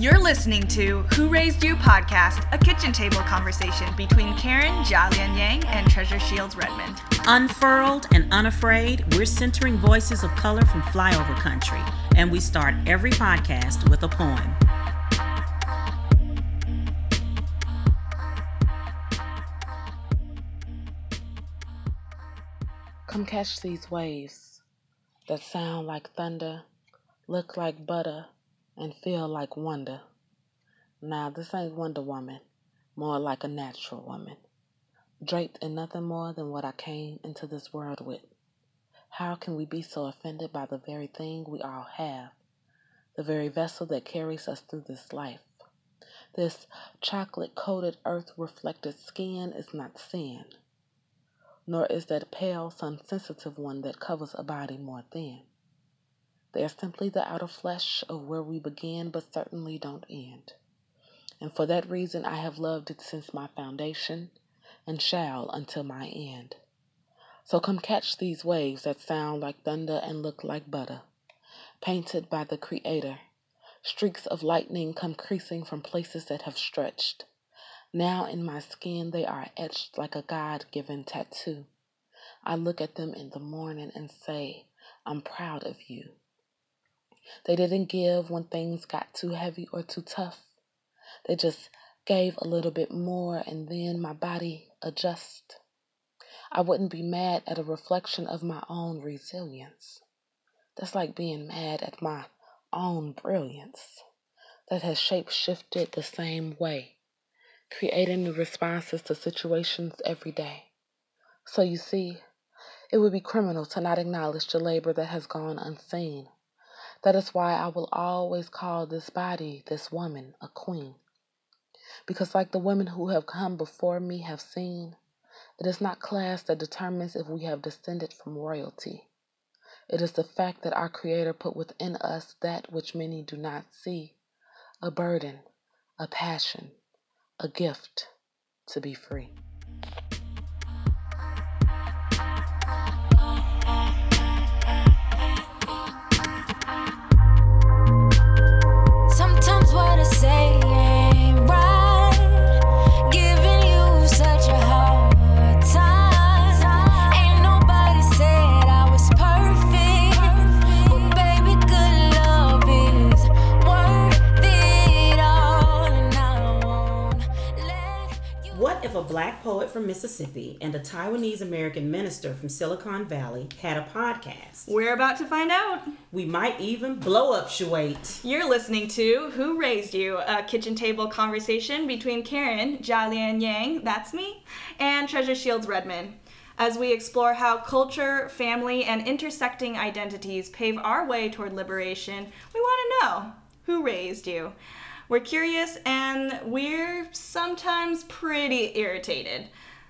You're listening to Who Raised You podcast, a kitchen table conversation between Karen Jalian Yang and Treasure Shields Redmond. Unfurled and unafraid, we're centering voices of color from flyover country, and we start every podcast with a poem. Come catch these waves that sound like thunder, look like butter, and feel like wonder. Now, this ain't Wonder Woman, more like a natural woman, draped in nothing more than what I came into this world with. How can we be so offended by the very thing we all have, the very vessel that carries us through this life? This chocolate coated earth reflected skin is not sin, nor is that pale sun sensitive one that covers a body more thin. They are simply the outer flesh of where we begin, but certainly don't end. And for that reason, I have loved it since my foundation and shall until my end. So come catch these waves that sound like thunder and look like butter, painted by the Creator. Streaks of lightning come creasing from places that have stretched. Now in my skin, they are etched like a God given tattoo. I look at them in the morning and say, I'm proud of you. They didn't give when things got too heavy or too tough. They just gave a little bit more and then my body adjust. I wouldn't be mad at a reflection of my own resilience. That's like being mad at my own brilliance that has shape shifted the same way, creating new responses to situations every day. So you see, it would be criminal to not acknowledge the labor that has gone unseen. That is why I will always call this body, this woman, a queen. Because, like the women who have come before me have seen, it is not class that determines if we have descended from royalty. It is the fact that our Creator put within us that which many do not see a burden, a passion, a gift to be free. Black poet from Mississippi and a Taiwanese American minister from Silicon Valley had a podcast? We're about to find out. We might even blow up Shuait. You're listening to Who Raised You, a kitchen table conversation between Karen Jalian Yang, that's me, and Treasure Shields Redmond. As we explore how culture, family, and intersecting identities pave our way toward liberation, we want to know who raised you. We're curious and we're sometimes pretty irritated.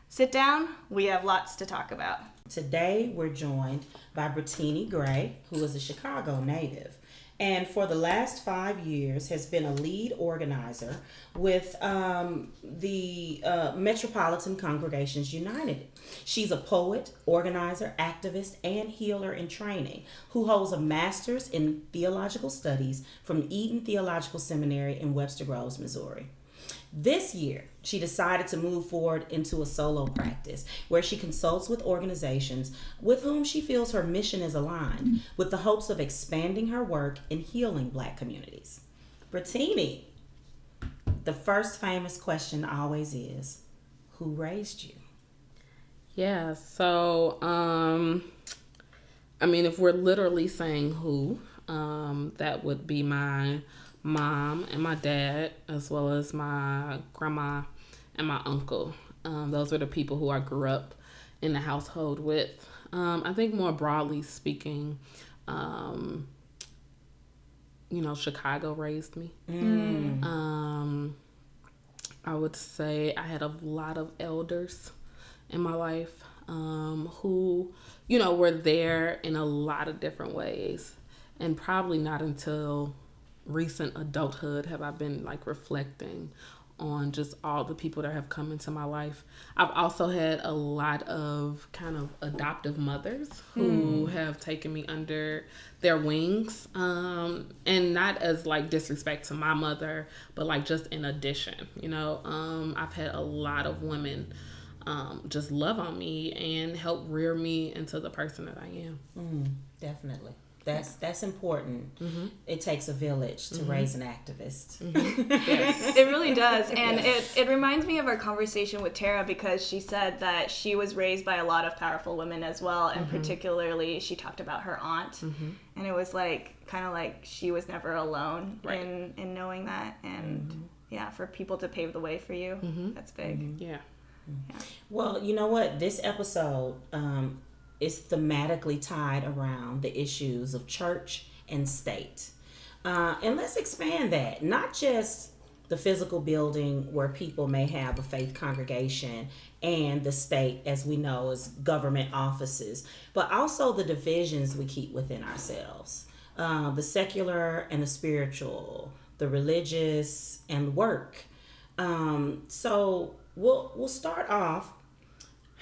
Sit down, we have lots to talk about. Today, we're joined by Brittany Gray, who is a Chicago native, and for the last five years has been a lead organizer with um, the uh, Metropolitan Congregations United. She's a poet, organizer, activist, and healer in training who holds a master's in theological studies from Eden Theological Seminary in Webster Groves, Missouri. This year, she decided to move forward into a solo practice where she consults with organizations with whom she feels her mission is aligned with the hopes of expanding her work and healing black communities. Brittany, the first famous question always is Who raised you? Yeah, so um I mean if we're literally saying who, um that would be my mom and my dad as well as my grandma and my uncle. Um those are the people who I grew up in the household with. Um I think more broadly speaking, um you know, Chicago raised me. Um I would say I had a lot of elders in my life um, who, you know, were there in a lot of different ways. And probably not until recent adulthood have I been like reflecting on just all the people that have come into my life. I've also had a lot of kind of adoptive mothers who have taken me under their wings. Um, and not as like disrespect to my mother, but like just in addition, you know, um, I've had a lot of women um, just love on me and help rear me into the person that I am. Mm, Definitely. That's that's important. Mm-hmm. It takes a village to mm-hmm. raise an activist. Mm-hmm. Yes. It really does. And it, it reminds me of our conversation with Tara because she said that she was raised by a lot of powerful women as well. And particularly, she talked about her aunt. And it was like, kind of like she was never alone Right. in, in knowing that. And yeah, for people to pave the way for you, that's big. yeah. Well, you know what? This episode um, is thematically tied around the issues of church and state. Uh, and let's expand that, not just the physical building where people may have a faith congregation and the state, as we know, as government offices, but also the divisions we keep within ourselves uh, the secular and the spiritual, the religious and work. Um, so we'll we'll start off.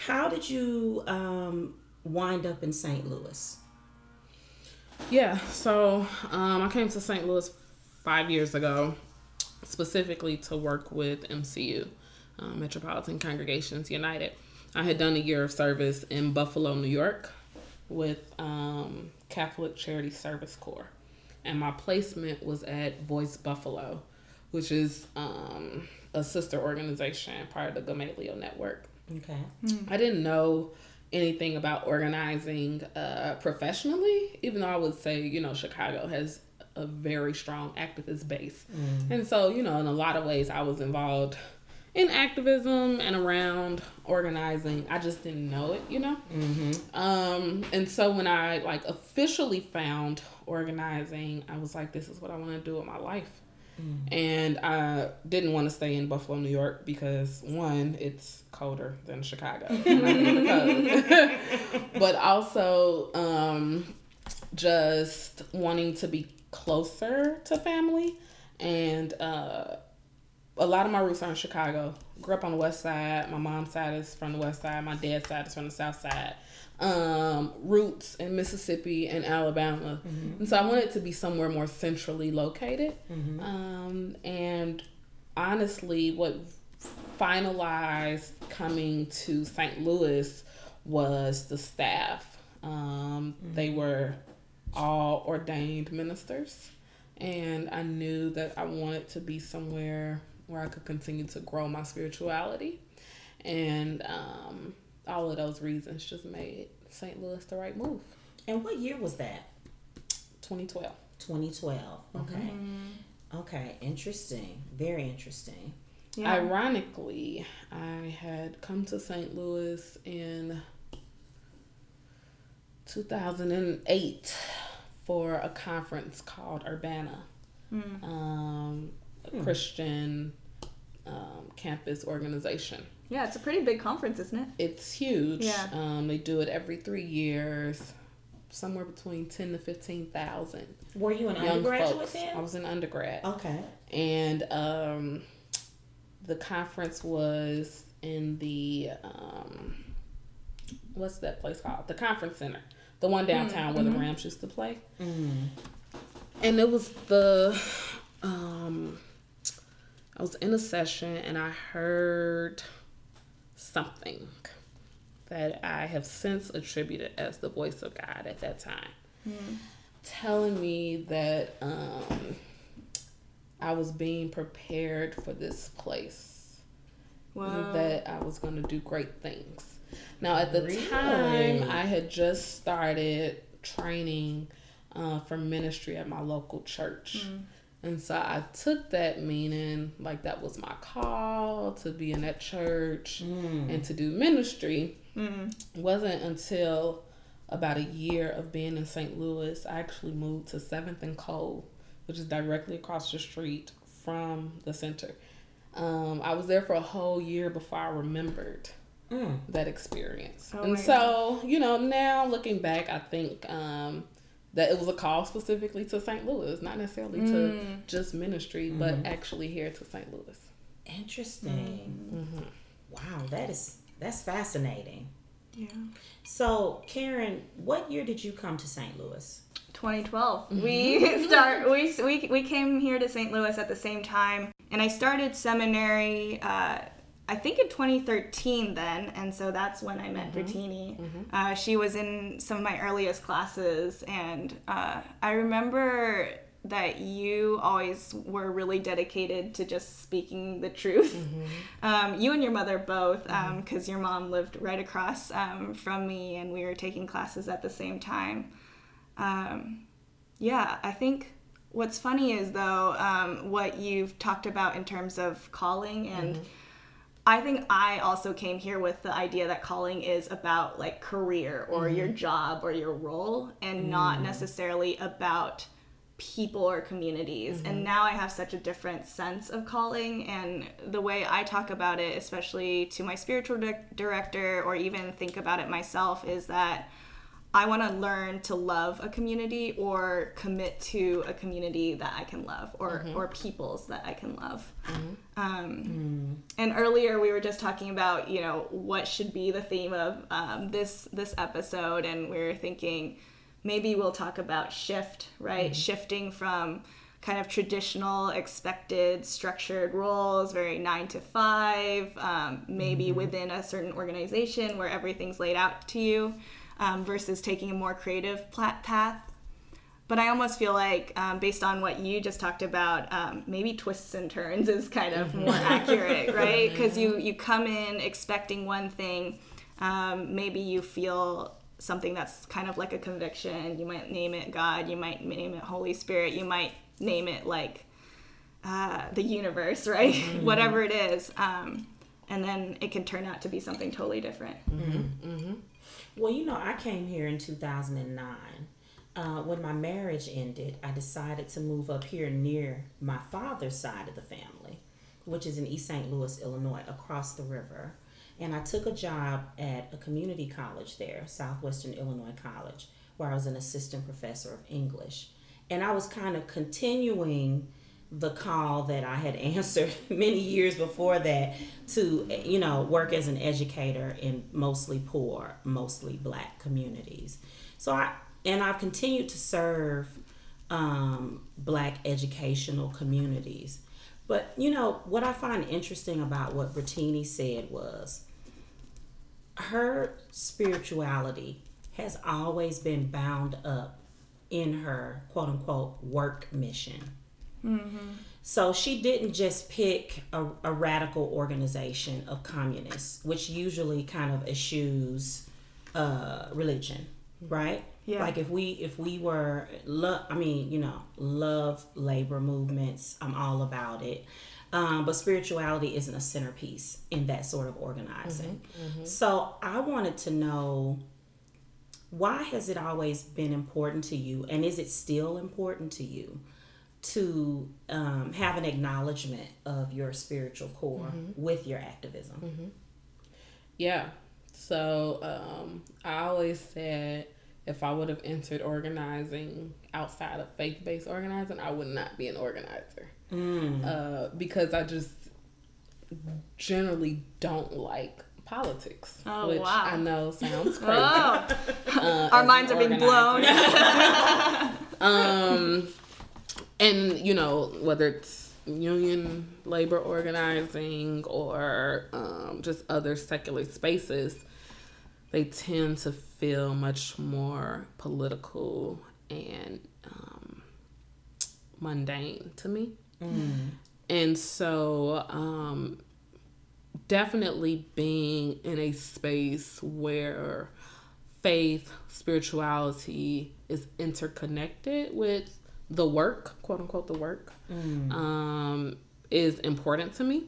How did you um, wind up in St. Louis? Yeah, so um, I came to St. Louis five years ago, specifically to work with MCU, uh, Metropolitan Congregations United. I had done a year of service in Buffalo, New York, with um, Catholic Charity Service Corps, and my placement was at Voice Buffalo, which is um, a sister organization part of the Gamaliel Network. Okay. I didn't know anything about organizing uh, professionally, even though I would say, you know, Chicago has a very strong activist base. And so, you know, in a lot of ways, I was involved in activism and around organizing. I just didn't know it, you know? Um, and so when I like officially found organizing, I was like, this is what I want to do with my life. And I didn't want to stay in Buffalo, New York because one, it's colder than Chicago. and I'm in the cold. but also um, just wanting to be closer to family. And uh, a lot of my roots are in Chicago. Grew up on the west side. My mom's side is from the west side. My dad's side is from the south side. Um, roots in Mississippi and Alabama. And so I wanted to be somewhere more centrally located. Um, and honestly, what finalized coming to St. Louis was the staff. Um, They were all ordained ministers, and I knew that I wanted to be somewhere where I could continue to grow my spirituality, and um, all of those reasons just made St. Louis the right move. And what year was that? 2012. 2012. Okay. Okay. Interesting. Very interesting. Yeah. Ironically, I had come to St. Louis in 2008 for a conference called Urbana, um, a Christian um, campus organization. yeah, it's a pretty big conference, isn't it? It's huge. Yeah. Um, they do it every three years, somewhere between 10 to 15,000 Were you an young undergraduate folks. I was an undergrad. Okay. and um, the conference was in the um, what's that place called? The conference center, the one downtown where the Rams used to play. And it was the um, I was in a session and I heard something that I have since attributed as the voice of God at that time, telling me that um, I was being prepared for this place, Wow. that I was going to do great things. Now, at the Really? time, I had just started training uh, for ministry at my local church. And so I took that meaning like that was my call to be in that church and to do ministry. It wasn't until about a year of being in St. Louis, I actually moved to 7th and Cole, which is directly across the street from the center. Um, I was there for a whole year before I remembered Mm. that experience. Oh and so, you know, now looking back, I think um, that it was a call specifically to St. Louis, not necessarily to mm. just ministry, but mm-hmm. actually here to St. Louis. Interesting. Mm-hmm. Wow, that is that's fascinating. Yeah. So, Karen, what year did you come to St. Louis? 2012. Mm-hmm. We start we, we we came here to St. Louis at the same time, and I started seminary. Uh, I think in 2013 then, and so that's when I met Brittini. Uh, she was in some of my earliest classes, and uh, I remember that you always were really dedicated to just speaking the truth. Um, you and your mother both, because your mom lived right across um, from me, and we were taking classes at the same time um, yeah, I think what's funny is though um, what you've talked about in terms of calling and. I think I also came here with the idea that calling is about like career or mm-hmm. your job or your role and not mm. necessarily about people or communities. And mm-hmm. now I have such a different sense of calling and the way I talk about it, especially to my spiritual di- director or even think about it myself, is that I want to learn to love a community or commit to a community that I can love or, or peoples that I can love. Um, And earlier we were just talking about, you know, what should be the theme of um, this this episode, and we were thinking maybe we'll talk about shift, right? Shifting from kind of traditional, expected, structured roles, very nine to five, um, maybe within a certain organization where everything's laid out to you, um, versus taking a more creative plat- path. But I almost feel like, um, based on what you just talked about, um, maybe twists and turns is kind of more accurate, right? Because you you come in expecting one thing, um, maybe you feel something that's kind of like a conviction. You might name it God, you might name it Holy Spirit, you might name it like uh, the universe, right? Whatever it is, um, and then it can turn out to be something totally different. Well, you know, I came here in 2009. Uh, when my marriage ended, I decided to move up here near my father's side of the family, which is in East St. Louis, Illinois, across the river. And I took a job at a community college there, Southwestern Illinois College, where I was an assistant professor of English. And I was kind of continuing the call that I had answered many years before that to, you know, work as an educator in mostly poor, mostly black communities. So I, and I've continued to serve um, black educational communities. But, you know, what I find interesting about what Brittini said was her spirituality has always been bound up in her quote unquote work mission. So she didn't just pick a, a radical organization of communists, which usually kind of eschews uh, religion, right? Yeah. Like if we if we were love, I mean, you know, love labor movements. I'm all about it. Um, but spirituality isn't a centerpiece in that sort of organizing. So I wanted to know why has it always been important to you, and is it still important to you to um, have an acknowledgement of your spiritual core with your activism? Yeah. So um, I always said if I would have entered organizing outside of faith based organizing, I would not be an organizer. Uh, because I just generally don't like politics. Oh, which wow. I know sounds crazy. Oh, uh, our minds are being blown. um and you know whether it's union labor organizing or um, just other secular spaces they tend to feel much more political and um, mundane to me. And so um, definitely being in a space where faith, spirituality is interconnected with the work, quote unquote, the work, um, is important to me.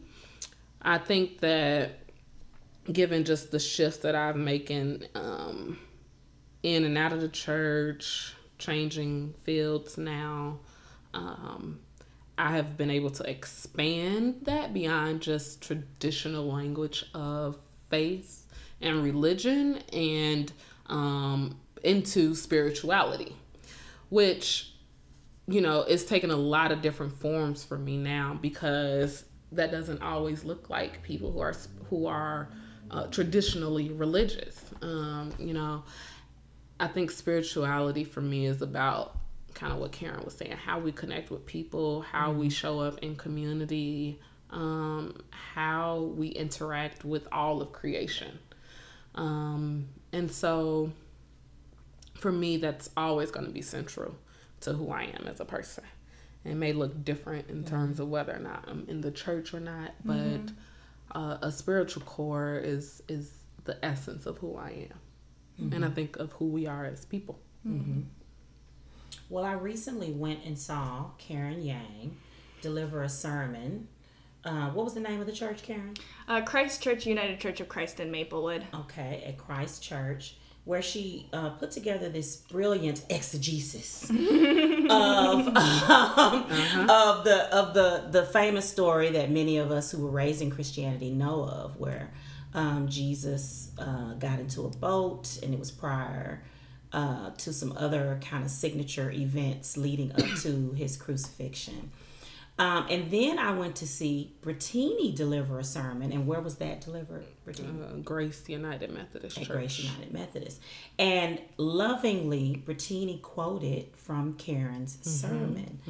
I think that given just the shifts that I've making um, in and out of the church, changing fields now, um, I have been able to expand that beyond just traditional language of faith and religion and um, into spirituality, which, you know, it's taken a lot of different forms for me now because that doesn't always look like people who are who are uh, traditionally religious. Um, you know, I think spirituality for me is about kind of what Karen was saying, how we connect with people, how we show up in community, um, how we interact with all of creation. Um, and so for me, that's always going to be central to who I am as a person. It may look different in terms of whether or not I'm in the church or not, but uh, a spiritual core is is the essence of who I am, and I think of who we are as people. Well, I recently went and saw Karen Yang deliver a sermon. Uh, what was the name of the church, Karen? Uh, Christ Church United Church of Christ in Maplewood. Okay, at Christ Church, where she uh, put together this brilliant exegesis of um, of the of the the famous story that many of us who were raised in Christianity know of, where um, Jesus uh, got into a boat, and it was prior uh, to some other kind of signature events leading up to his crucifixion. Um, and then I went to see Brittini deliver a sermon. And where was that delivered, Brittini? Uh, Grace United Methodist at Church. Grace United Methodist. And lovingly, Brittini quoted from Karen's sermon.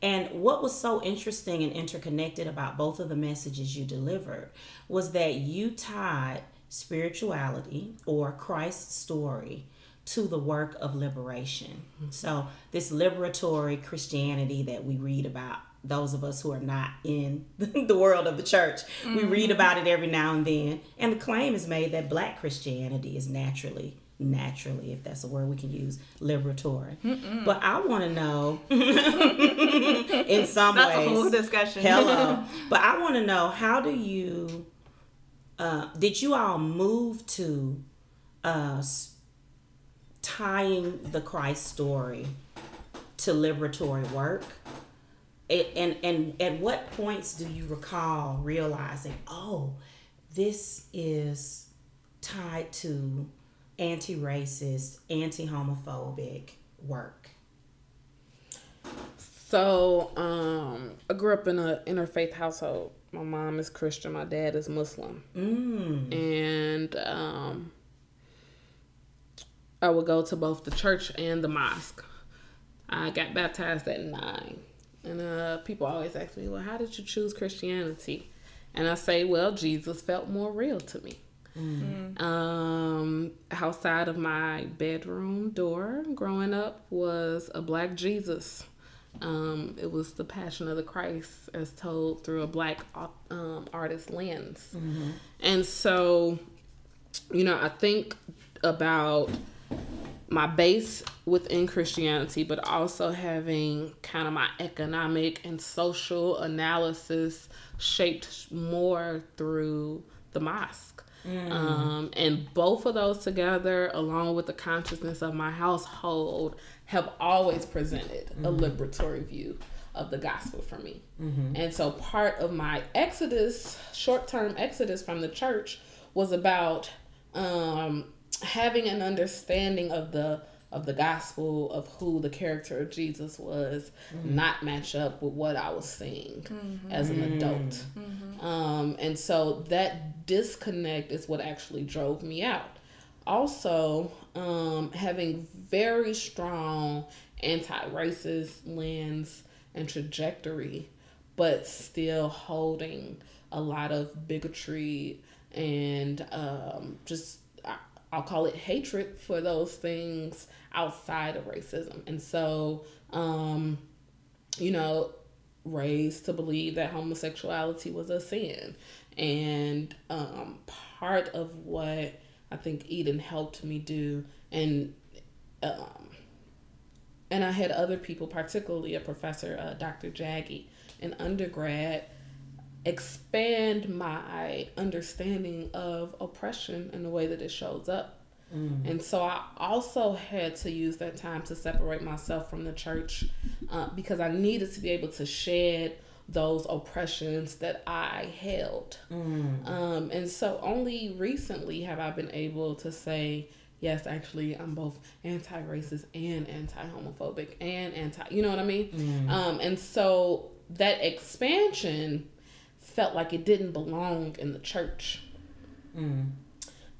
And what was so interesting and interconnected about both of the messages you delivered was that you tied spirituality or Christ's story to the work of liberation. So, this liberatory Christianity that we read about, those of us who are not in the world of the church, we read about it every now and then. And the claim is made that black Christianity is naturally, naturally, if that's a word we can use, liberatory. But I want to know, in some That's ways, a whole discussion. Hello. but I want to know how do you uh, did you all move to uh, tying the Christ story to liberatory work? It, and and at what points do you recall realizing, oh, this is tied to anti-racist, anti-homophobic work? So, um, I grew up in a interfaith household. My mom is Christian, my dad is Muslim, Mm. and um, I would go to both the church and the mosque. I got baptized at nine, and uh, people always ask me, "Well, how did you choose Christianity?" And I say, "Well, Jesus felt more real to me." Um, outside of my bedroom door growing up was a black Jesus. Um, it was the Passion of the Christ as told through a black um, artist lens. And so, you know, I think about my base within Christianity, but also having kind of my economic and social analysis shaped more through the mosque. Um, and both of those together, along with the consciousness of my household, have always presented a liberatory view of the gospel for me. And so part of my exodus, short term exodus from the church, was about um, having an understanding of the of the gospel of who the character of Jesus was not match up with what I was seeing as an adult. Um, and so that disconnect is what actually drove me out. Also, um, having very strong anti racist lens and trajectory, but still holding a lot of bigotry and um, just, I- I'll call it hatred for those things outside of racism. And so, um, you know, raised to believe that homosexuality was a sin. And um, part of what I think Eden helped me do, and um, and I had other people, particularly a professor, uh, Dr. Jaggy, in undergrad, expand my understanding of oppression and the way that it shows up. And so I also had to use that time to separate myself from the church uh, because I needed to be able to shed those oppressions that I held. Um, and so only recently have I been able to say, yes, actually, I'm both anti racist and anti homophobic and anti, you know what I mean? Um, and so that expansion felt like it didn't belong in the church. Mm.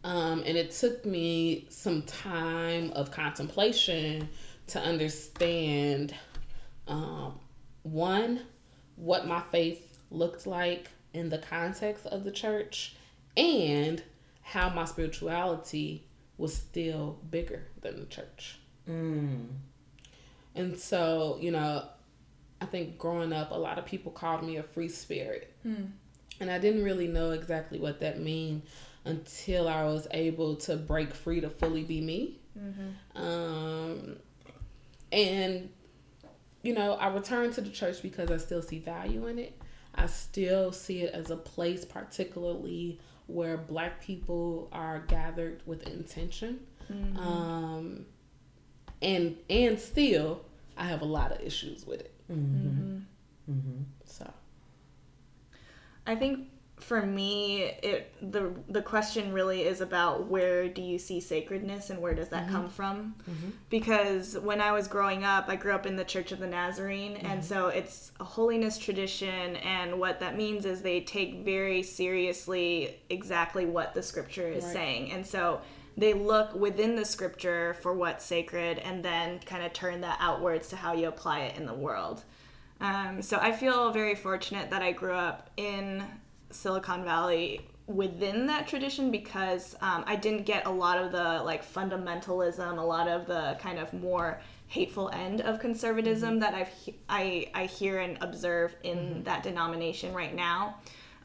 Um, and it took me some time of contemplation to understand um, one, what my faith looked like in the context of the church, and how my spirituality was still bigger than the church. Mm. And so, you know, I think growing up, a lot of people called me a free spirit. And I didn't really know exactly what that mean until I was able to break free to fully be me. Um, and, you know, I returned to the church because I still see value in it. I still see it as a place, particularly where black people are gathered with intention. Um, and and still, I have a lot of issues with it. Mm-hmm. Mm-hmm. mm-hmm. So I think for me, it the the question really is about where do you see sacredness and where does that come mm-hmm. from? Because when I was growing up, I grew up in the Church of the Nazarene, and so it's a holiness tradition, and what that means is they take very seriously exactly what the scripture is Right. saying, and so they look within the scripture for what's sacred, and then kind of turn that outwards to how you apply it in the world. Um, so I feel very fortunate that I grew up in Silicon Valley within that tradition because um, I didn't get a lot of the like fundamentalism, a lot of the kind of more hateful end of conservatism that I've I I hear and observe in that denomination right now.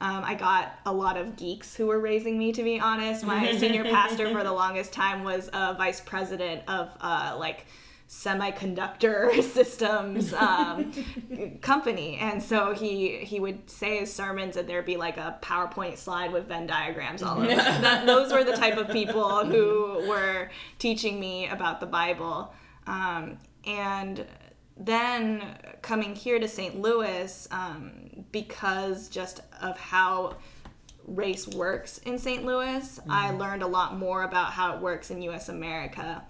Um, I got a lot of geeks who were raising me, to be honest. My senior pastor for the longest time was a vice president of uh, like semiconductor systems um, company. And so he he would say his sermons and there'd be like a powerpoint slide with venn diagrams all over. That, those were the type of people who were teaching me about the bible. Um, and then coming here to st louis um, because just of how race works in st louis i learned a lot more about how it works in us america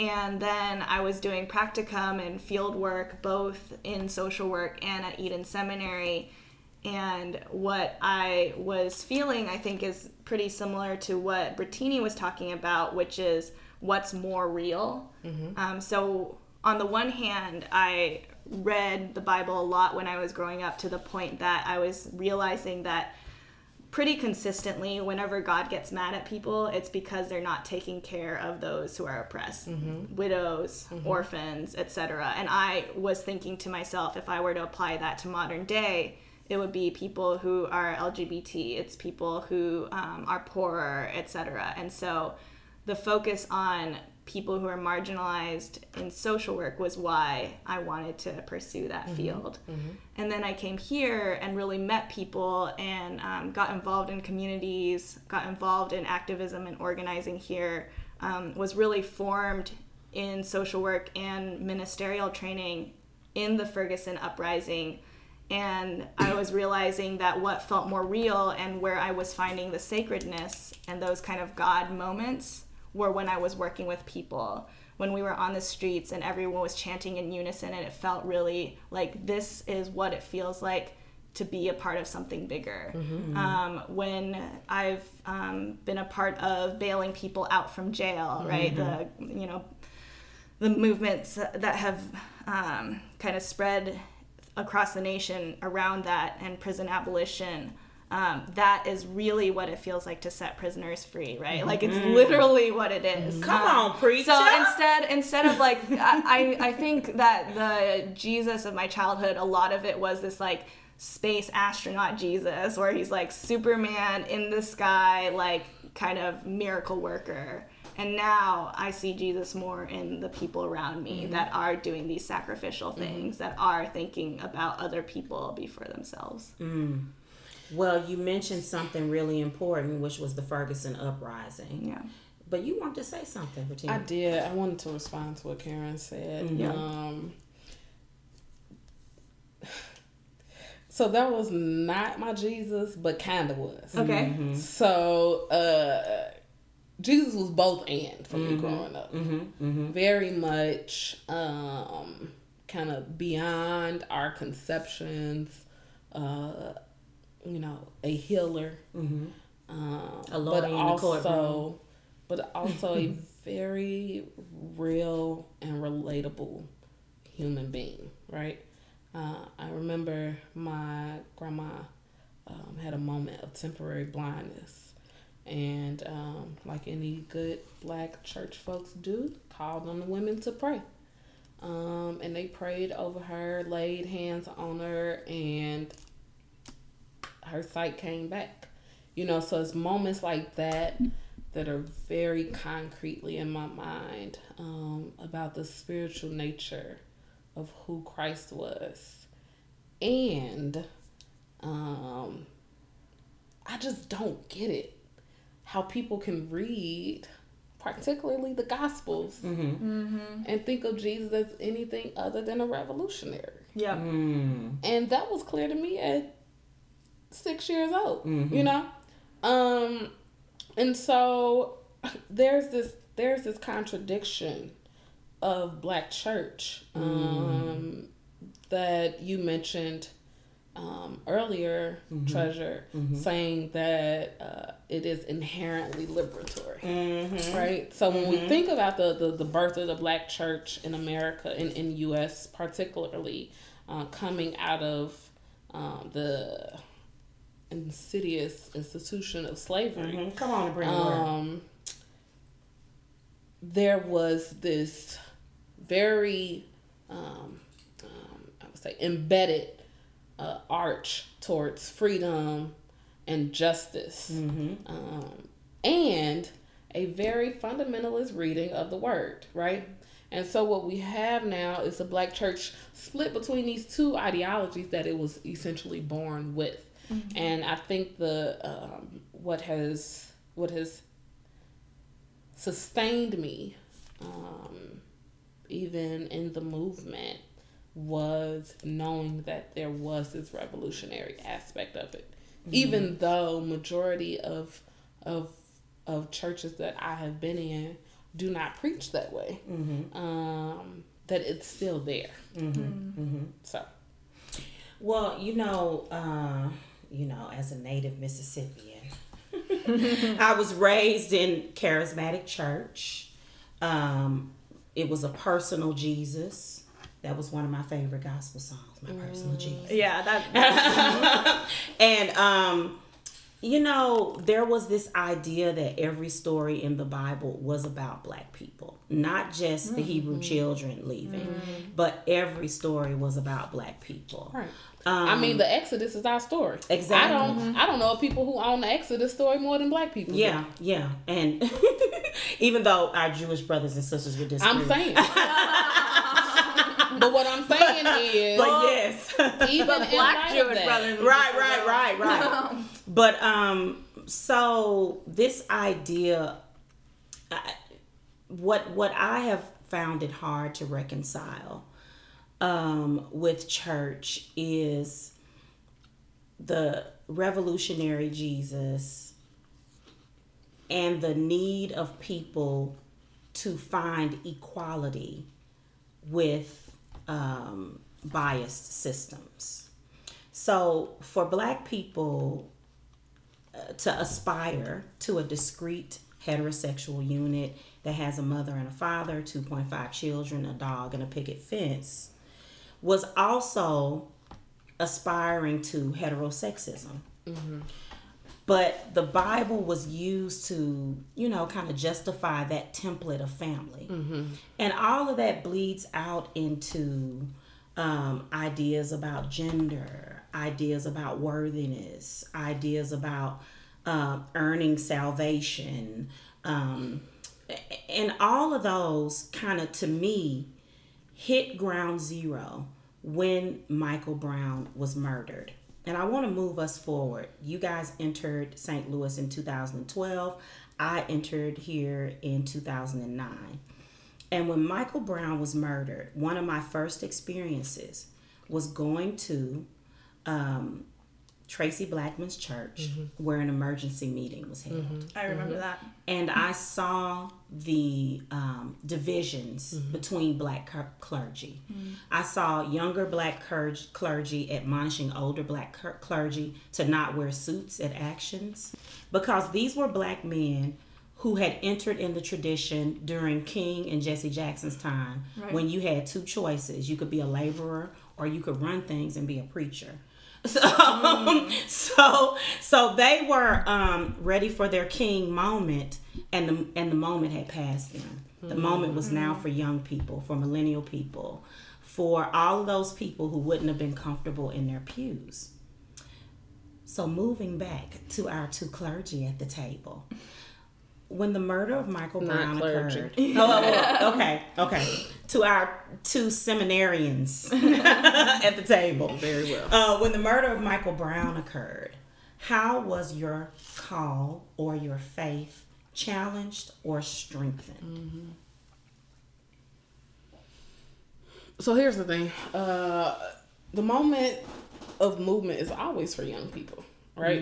and then I was doing practicum and field work both in social work and at Eden Seminary. And what I was feeling, I think, is pretty similar to what Brittini was talking about, which is what's more real. Um, so, on the one hand, I read the Bible a lot when I was growing up to the point that I was realizing that pretty consistently whenever god gets mad at people it's because they're not taking care of those who are oppressed. Widows orphans etc and i was thinking to myself if i were to apply that to modern day it would be people who are lgbt it's people who um, are poorer etc and so the focus on people who are marginalized in social work was why I wanted to pursue that field. And then I came here and really met people and um, got involved in communities, got involved in activism and organizing here, um, was really formed in social work and ministerial training in the Ferguson uprising. And I was realizing that what felt more real and where I was finding the sacredness and those kind of God moments were when I was working with people. When we were on the streets and everyone was chanting in unison, and it felt really like this is what it feels like to be a part of something bigger. Um, when I've um, been a part of bailing people out from jail, right? The you know the movements that have um, kind of spread across the nation around that and prison abolition. Um, that is really what it feels like to set prisoners free, right? Like it's literally what it is. Come Um, on, preacher. So instead, instead of like, I, I I think that the Jesus of my childhood, a lot of it was this like space astronaut Jesus, where he's like Superman in the sky, like kind of miracle worker. And now I see Jesus more in the people around me that are doing these sacrificial things, that are thinking about other people before themselves. Well, you mentioned something really important, which was the Ferguson uprising. Yeah. But you wanted to say something, I did. I wanted to respond to what Karen said. Yeah. Um, so that was not my Jesus, but kind of was. Okay. So uh, Jesus was both and for me growing up. Very much um, kind of beyond our conceptions. Uh, you know, a healer, Mm-hmm. um, A lawyer but in the also, but also a very real and relatable human being, right? Uh, I remember my grandma um, had a moment of temporary blindness, and um, like any good black church folks do, called on the women to pray. Um, and they prayed over her, laid hands on her, and her sight came back. You know, so it's moments like that that are very concretely in my mind um, about the spiritual nature of who Christ was. And um, I just don't get it how people can read, particularly the Gospels, Mm-hmm. and think of Jesus as anything other than a revolutionary. Yeah. Mm. And that was clear to me at six years old, Mhm. you know? Um, and so there's this there's this contradiction of black church um, that you mentioned um, earlier, Treasure, saying that uh, it is inherently liberatory Mm-hmm. right so when we think about the, the the birth of the black church in america in in us particularly uh, coming out of um, the insidious institution of slavery Mm-hmm. Come on bring um, there was this very, um, um, I would say, embedded uh, arch towards freedom and justice, Mm-hmm. um, and a very fundamentalist reading of the word, right? And so what we have now is a black church split between these two ideologies that it was essentially born with. And I think the um, what has what has sustained me um, even in the movement was knowing that there was this revolutionary aspect of it even though majority of of of churches that I have been in do not preach that way Mm-hmm. um, that it's still there Mm-hmm. Mm-hmm. so Well, you know, uh, you know, as a native Mississippian, I was raised in charismatic church. Um, it was a personal Jesus. That was one of my favorite gospel songs. My personal Jesus. Yeah, that. and um you know there was this idea that every story in the bible was about black people not just the hebrew children leaving but every story was about black people right um, I mean, the Exodus is our story. Exactly. I don't. I don't know of people who own the Exodus story more than black people. do. yeah yeah and even though our jewish brothers and sisters would disagree I'm saying. but what I'm saying is, but yes even But black light Jewish that, brothers. right right right right but um so this idea I, what what i have found it hard to reconcile um with church is the revolutionary jesus and the need of people to find equality with um, biased systems. So for black people uh, to aspire to a discrete heterosexual unit that has a mother and a father, 2.5 children, a dog, and a picket fence was also aspiring to heterosexism. But the Bible was used to, you know, kind of justify that template of family. And all of that bleeds out into um, ideas about gender, ideas about worthiness, ideas about um, earning salvation. Um, and all of those kind of, to me, hit ground zero when Michael Brown was murdered. And I want to move us forward. You guys entered St. Louis in 2012. I entered here in 2009. And when Michael Brown was murdered, one of my first experiences was going to um, Traci Blackmon's church mm-hmm. where an emergency meeting was held. Mm-hmm. I remember mm-hmm. that. And I saw the um, divisions between black cur- clergy. I saw younger black cur- clergy admonishing older black cur- clergy to not wear suits at actions because these were black men who had entered in the tradition during King and Jesse Jackson's time Right. when you had two choices. You could be a laborer or you could run things and be a preacher. So, so, so they were um, ready for their king moment, and the and the moment had passed them. The moment was now for young people, for millennial people, for all of those people who wouldn't have been comfortable in their pews. So, moving back to our two clergy at the table, when the murder of Michael Brown occurred, oh, oh, okay, okay, to our two seminarians at the table, Very well. uh, when the murder of Michael Brown occurred, how was your call or your faith challenged or strengthened? So here's the thing. Uh, the moment of movement is always for young people, right?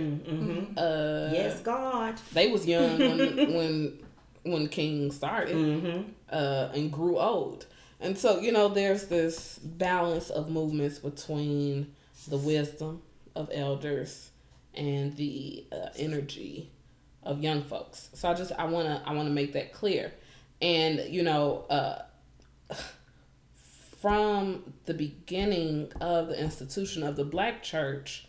Uh, yes, God. They was young when when when King started uh, and grew old, and so you know there's this balance of movements between the wisdom of elders and the uh, energy of young folks. So I just I wanna I wanna make that clear, and you know. Uh, from the beginning of the institution of the black church,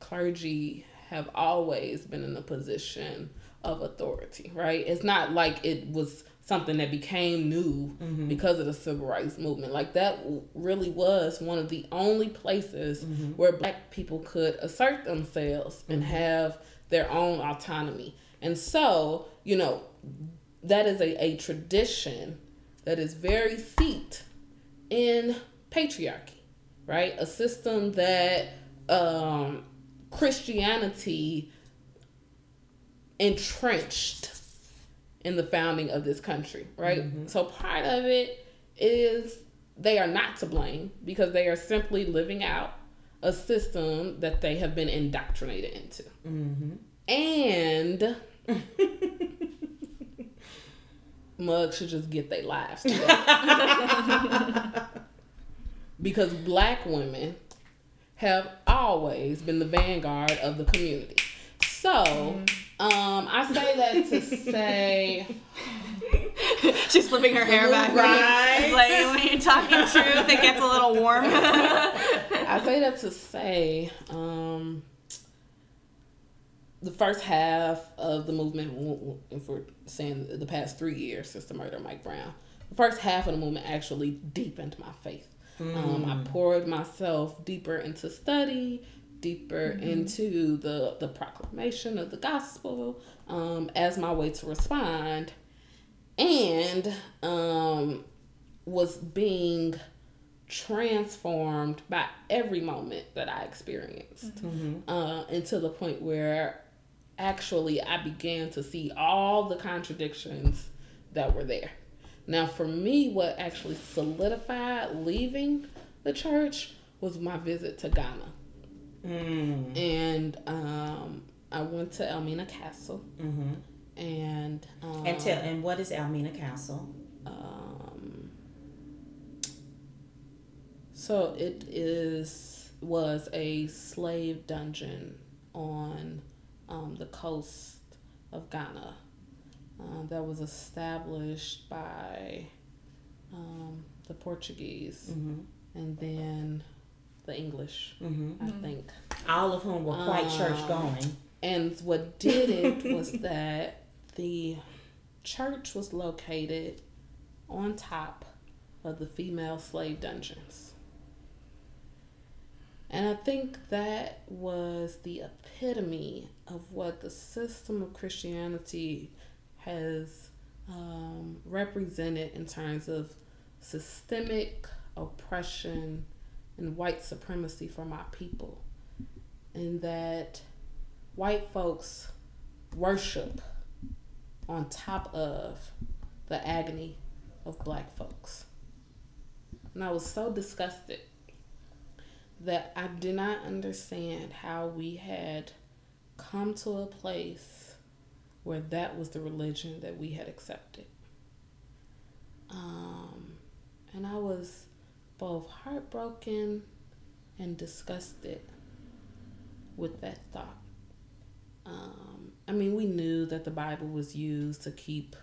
clergy have always been in a position of authority, right? It's not like it was something that became new mm-hmm. because of the civil rights movement. Like that really was one of the only places mm-hmm. where black people could assert themselves and mm-hmm. have their own autonomy. And so, you know, that is a, a tradition that is very steeped in patriarchy, right? A system that um, Christianity entrenched in the founding of this country, right? Mm-hmm. So part of it is they are not to blame because they are simply living out a system that they have been indoctrinated into. Mm-hmm. And mugs should just get their lives together. because black women have always been the vanguard of the community. So, um, I say that to say She's flipping her hair back. Right. Like when you're talking truth, it gets a little warm. I say that to say, um, the first half of the movement, w- w- if we're saying the past three years since the murder of Mike Brown, the first half of the movement actually deepened my faith. Um, I poured myself deeper into study, deeper into the the proclamation of the gospel um, as my way to respond, and um, was being transformed by every moment that I experienced. Uh, until the point where actually I began to see all the contradictions that were there. Now, for me, what actually solidified leaving the church was my visit to Ghana. And um, I went to Elmina Castle. And, um, And tell and what is Elmina Castle? um, so it is was a slave dungeon on um, the coast of Ghana uh, that was established by um, the Portuguese and then the English, I think. All of whom were quite church going. And what did it was that the church was located on top of the female slave dungeons. And I think that was the epitome of what the system of Christianity has um, represented in terms of systemic oppression and white supremacy for my people. And that white folks worship on top of the agony of black folks. And I was so disgusted that I did not understand how we had come to a place where that was the religion that we had accepted. Um, and I was both heartbroken and disgusted with that thought. Um, I mean, we knew that the Bible was used to keep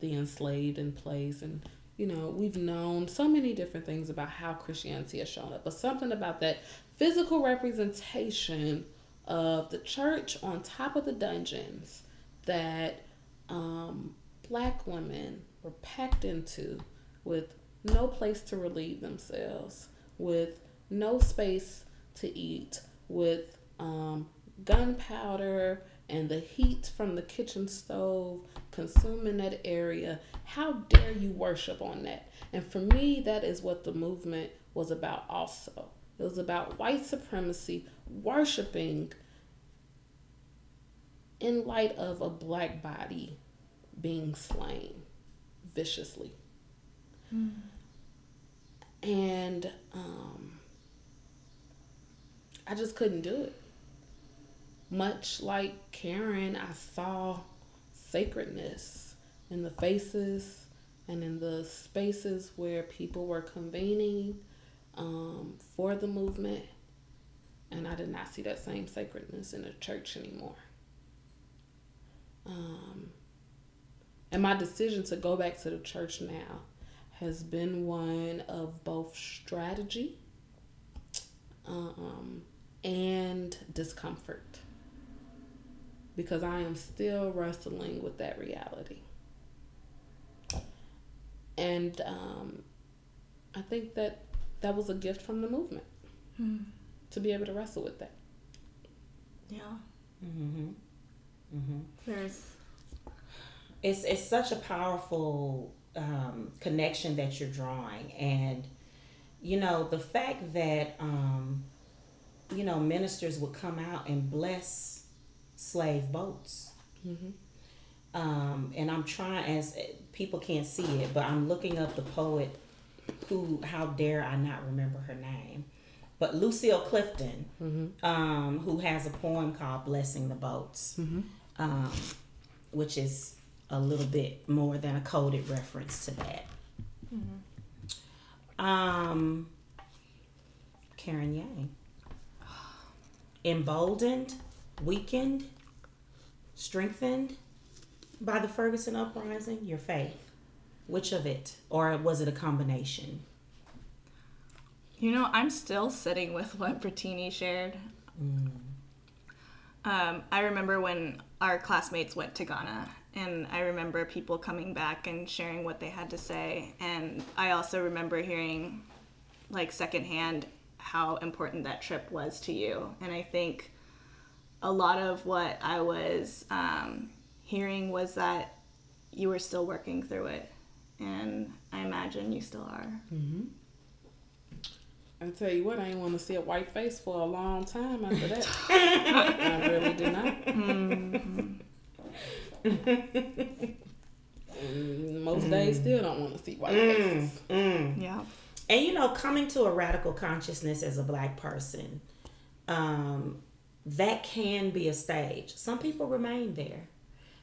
the enslaved in place, and you know, we've known so many different things about how Christianity has shown up, but something about that physical representation of the church on top of the dungeons that um, black women were packed into with no place to relieve themselves, with no space to eat, with um, gunpowder and the heat from the kitchen stove consuming that area. How dare you worship on that? And for me, that is what the movement was about also. It was about white supremacy worshiping in light of a black body being slain viciously. And um, I just couldn't do it. Much like Karen, I saw sacredness in the faces and in the spaces where people were convening um, for the movement. And I did not see that same sacredness in the church anymore. Um, and my decision to go back to the church now has been one of both strategy um, and discomfort because I am still wrestling with that reality. And um, I think that that was a gift from the movement to be able to wrestle with that. Yeah. Mm-hmm. Mm-hmm. There's it's it's such a powerful um, connection that you're drawing, and you know the fact that um, you know ministers would come out and bless slave boats. Um, and I'm trying as people can't see it, but I'm looking up the poet who how dare I not remember her name, but Lucille Clifton, um, who has a poem called "Blessing the Boats." Um, which is a little bit more than a coded reference to that. Um, Karen Yang. Emboldened, weakened, strengthened by the Ferguson uprising, your faith. Which of it? Or was it a combination? You know, I'm still sitting with what Brittini shared. Um, I remember when our classmates went to Ghana, and I remember people coming back and sharing what they had to say. And I also remember hearing, like, secondhand how important that trip was to you. And I think a lot of what I was um, hearing was that you were still working through it. And I imagine you still are. I tell you what, I didn't want to see a white face for a long time after that. I really did not. And most days still don't want to see white mm-hmm. faces. Mm-hmm. Yeah. And you know, coming to a radical consciousness as a black person, um, that can be a stage. Some people remain there,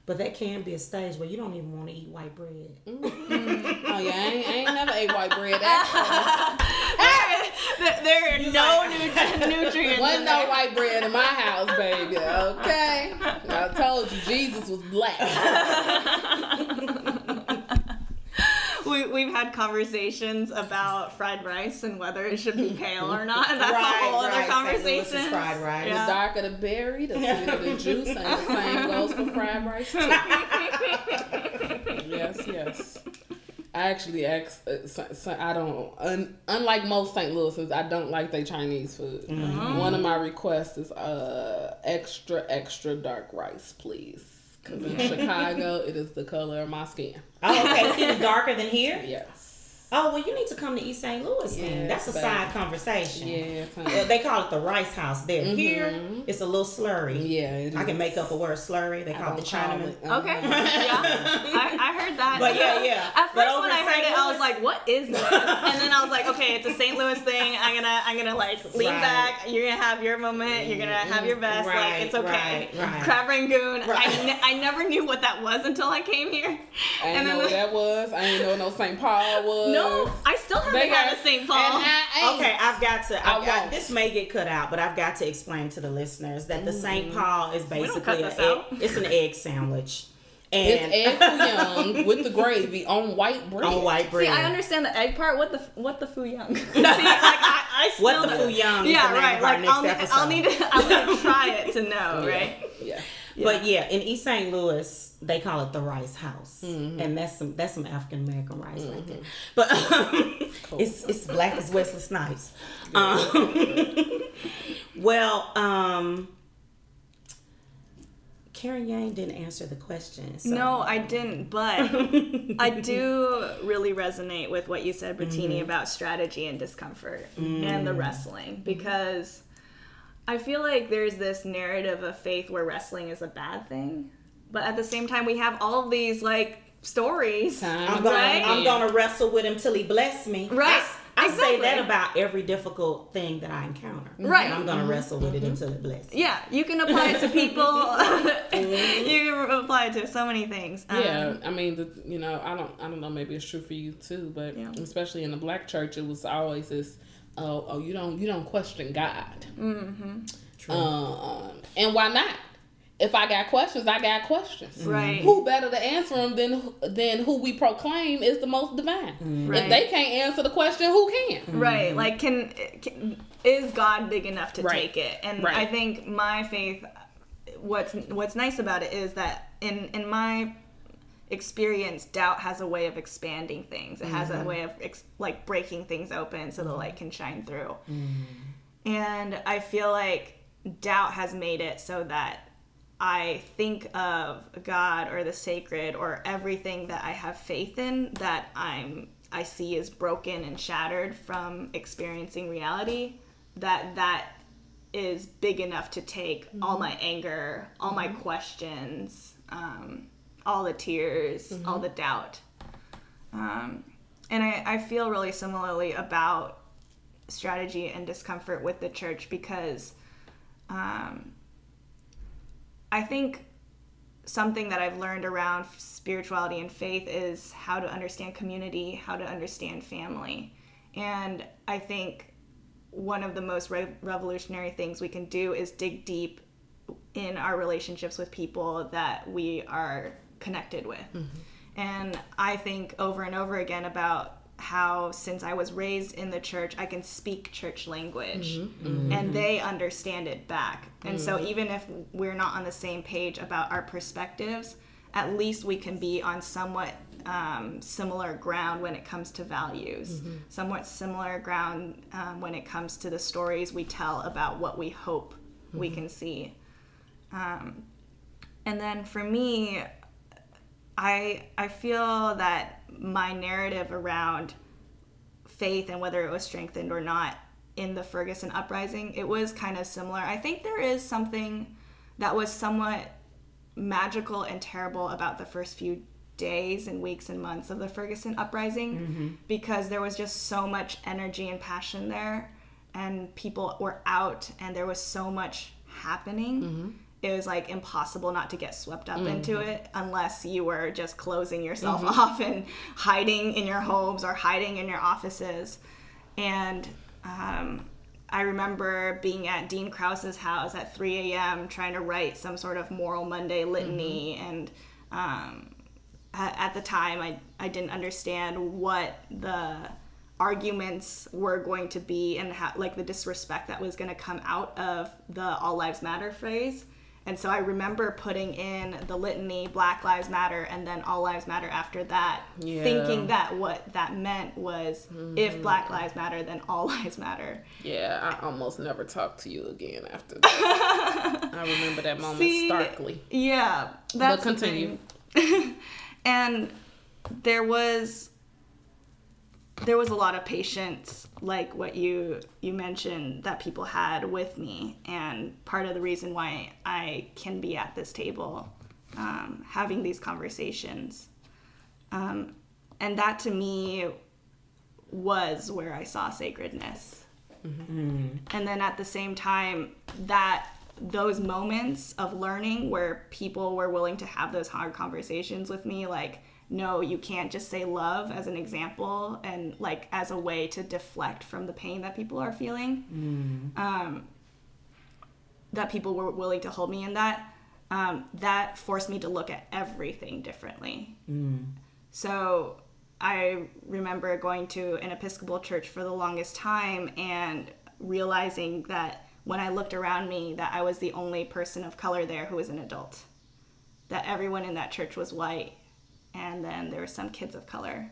but that can be a stage where you don't even want to eat white bread. Oh yeah, I ain't, I ain't never ate white bread. There, are no nu- nutrients. wasn't no white bread in my house, baby. Okay, I told you Jesus was black. We, we've had conversations about fried rice and whether it should be pale or not, and that's a whole other St. conversation. Fried rice. The darker the berry, the sweeter the juice, and the same goes for fried rice too. yes, yes. I actually asked. Uh, so, so I don't. Un, unlike most St. Louisans, I don't like their Chinese food. One of my requests is uh extra extra dark rice, please. Because in Chicago, it is the color of my skin. Oh, okay. It's even darker than here. Yes. Oh well, you need to come to East St. Louis. then. That's a but- side conversation. Yeah, Uh, They call it the Rice House. There, here it's a little slurry. Mm-hmm. yeah. It I can make up a word slurry. They I call it the Chinaman. it, uh, Okay. yeah. I, I heard that. But yeah, yeah. At first when I heard St. it, I was like, "What is this?" And then I was like, "Okay, it's a St. Louis thing. I'm gonna, I'm gonna like lean Right. back. You're gonna have your moment. You're gonna have your best. Right, like it's okay." right, right. Crab Rangoon. I, ne- I never knew what that was until I came here. I didn't And know then what the- that was. I didn't know no St. Paul was. No, I still haven't They had got a St. Paul. And I ain't. Okay, I've got to. I I've got, won't. this may get cut out, but I've got to explain to the listeners that the St. Mm-hmm. Paul is basically cut a egg, it's an egg sandwich, It's and egg foo young with the gravy on white bread. on white bread. See, I understand the egg part. What the what the foo young? See, like I, I still What the don't- foo young? Yeah, the right. Like I'll, need- I'll need to I'll need to try it to know, Yeah. right? Yeah. But yeah, in East St. Louis, they call it the Rice House, Mm-hmm. and that's some that's some African American rice right there. But um, it's it's black as Wesley Snipes. Um, well, um, Karen Yang didn't answer the question. So. No, I didn't, but I do really resonate with what you said, Brittini, about strategy and discomfort and the wrestling because I feel like there's this narrative of faith where wrestling is a bad thing, but at the same time, we have all of these like stories. I'm gonna time I'm gonna wrestle with him till he bless me. Right. I, I say that about every difficult thing that I encounter. Right. Mm-hmm. I'm gonna wrestle with it until it blesses. me. Yeah, you can apply it to people. you can apply it to so many things. Um, Yeah, I mean, the, you know, I don't, I don't know. Maybe it's true for you too, but Yeah. especially in the black church, it was always this. Oh, oh, you don't, you don't question God. Mm-hmm. True. Um, and why not? If I got questions, I got questions. Mm-hmm. Right. Who better to answer them than than who we proclaim is the most divine? Mm-hmm. Right. If they can't answer the question, who can? Right. Like, can, can is God big enough to Right. take it? And Right. I think my faith, what's what's nice about it is that in in my experience, doubt has a way of expanding things. It has a mm-hmm. way of ex- like breaking things open so the mm-hmm. light can shine through. Mm-hmm. And I feel like doubt has made it so that I think of God or the sacred or everything that I have faith in that I'm I see is broken and shattered from experiencing reality that that is big enough to take all my anger, all my questions, um, all the tears, all the doubt. Um, and I, I feel really similarly about strategy and discomfort with the church because um, I think something that I've learned around spirituality and faith is how to understand community, how to understand family. And I think one of the most re- revolutionary things we can do is dig deep in our relationships with people that we are connected with. And I think over and over again about how since I was raised in the church, I can speak church language. And they understand it back. And so even if we're not on the same page about our perspectives, at least we can be on somewhat um, similar ground when it comes to values, somewhat similar ground um, when it comes to the stories we tell about what we hope we can see. Um, and then for me, I I feel that my narrative around faith and whether it was strengthened or not in the Ferguson uprising, it was kind of similar. I think there is something that was somewhat magical and terrible about the first few days and weeks and months of the Ferguson uprising mm-hmm. because there was just so much energy and passion there and people were out and there was so much happening. Mm-hmm. It was like impossible not to get swept up into it unless you were just closing yourself off and hiding in your homes or hiding in your offices. And um, I remember being at Dean Krause's house at 3 a.m. trying to write some sort of Moral Monday litany. And um, at, at the time, I, I didn't understand what the arguments were going to be and how, like the disrespect that was going to come out of the All Lives Matter phrase. And so I remember putting in the litany, Black Lives Matter, and then All Lives Matter after that, Yeah. thinking that what that meant was if mm-hmm. Black Lives Matter, then all lives matter. Yeah, I almost never talked to you again after that. I remember that moment See, starkly. Yeah, that's the continue. and there was there was a lot of patience like what you you mentioned that people had with me. And part of the reason why i can be at this table um, having these conversations um, and that to me was where i saw sacredness. And then at the same time that those moments of learning where people were willing to have those hard conversations with me like no you can't just say love as an example and like as a way to deflect from the pain that people are feeling. Um, that people were willing to hold me in that um, that forced me to look at everything differently. So I remember going to an Episcopal church for the longest time and realizing that when I looked around me that I was the only person of color there who was an adult. That everyone in that church was white and then there were some kids of color.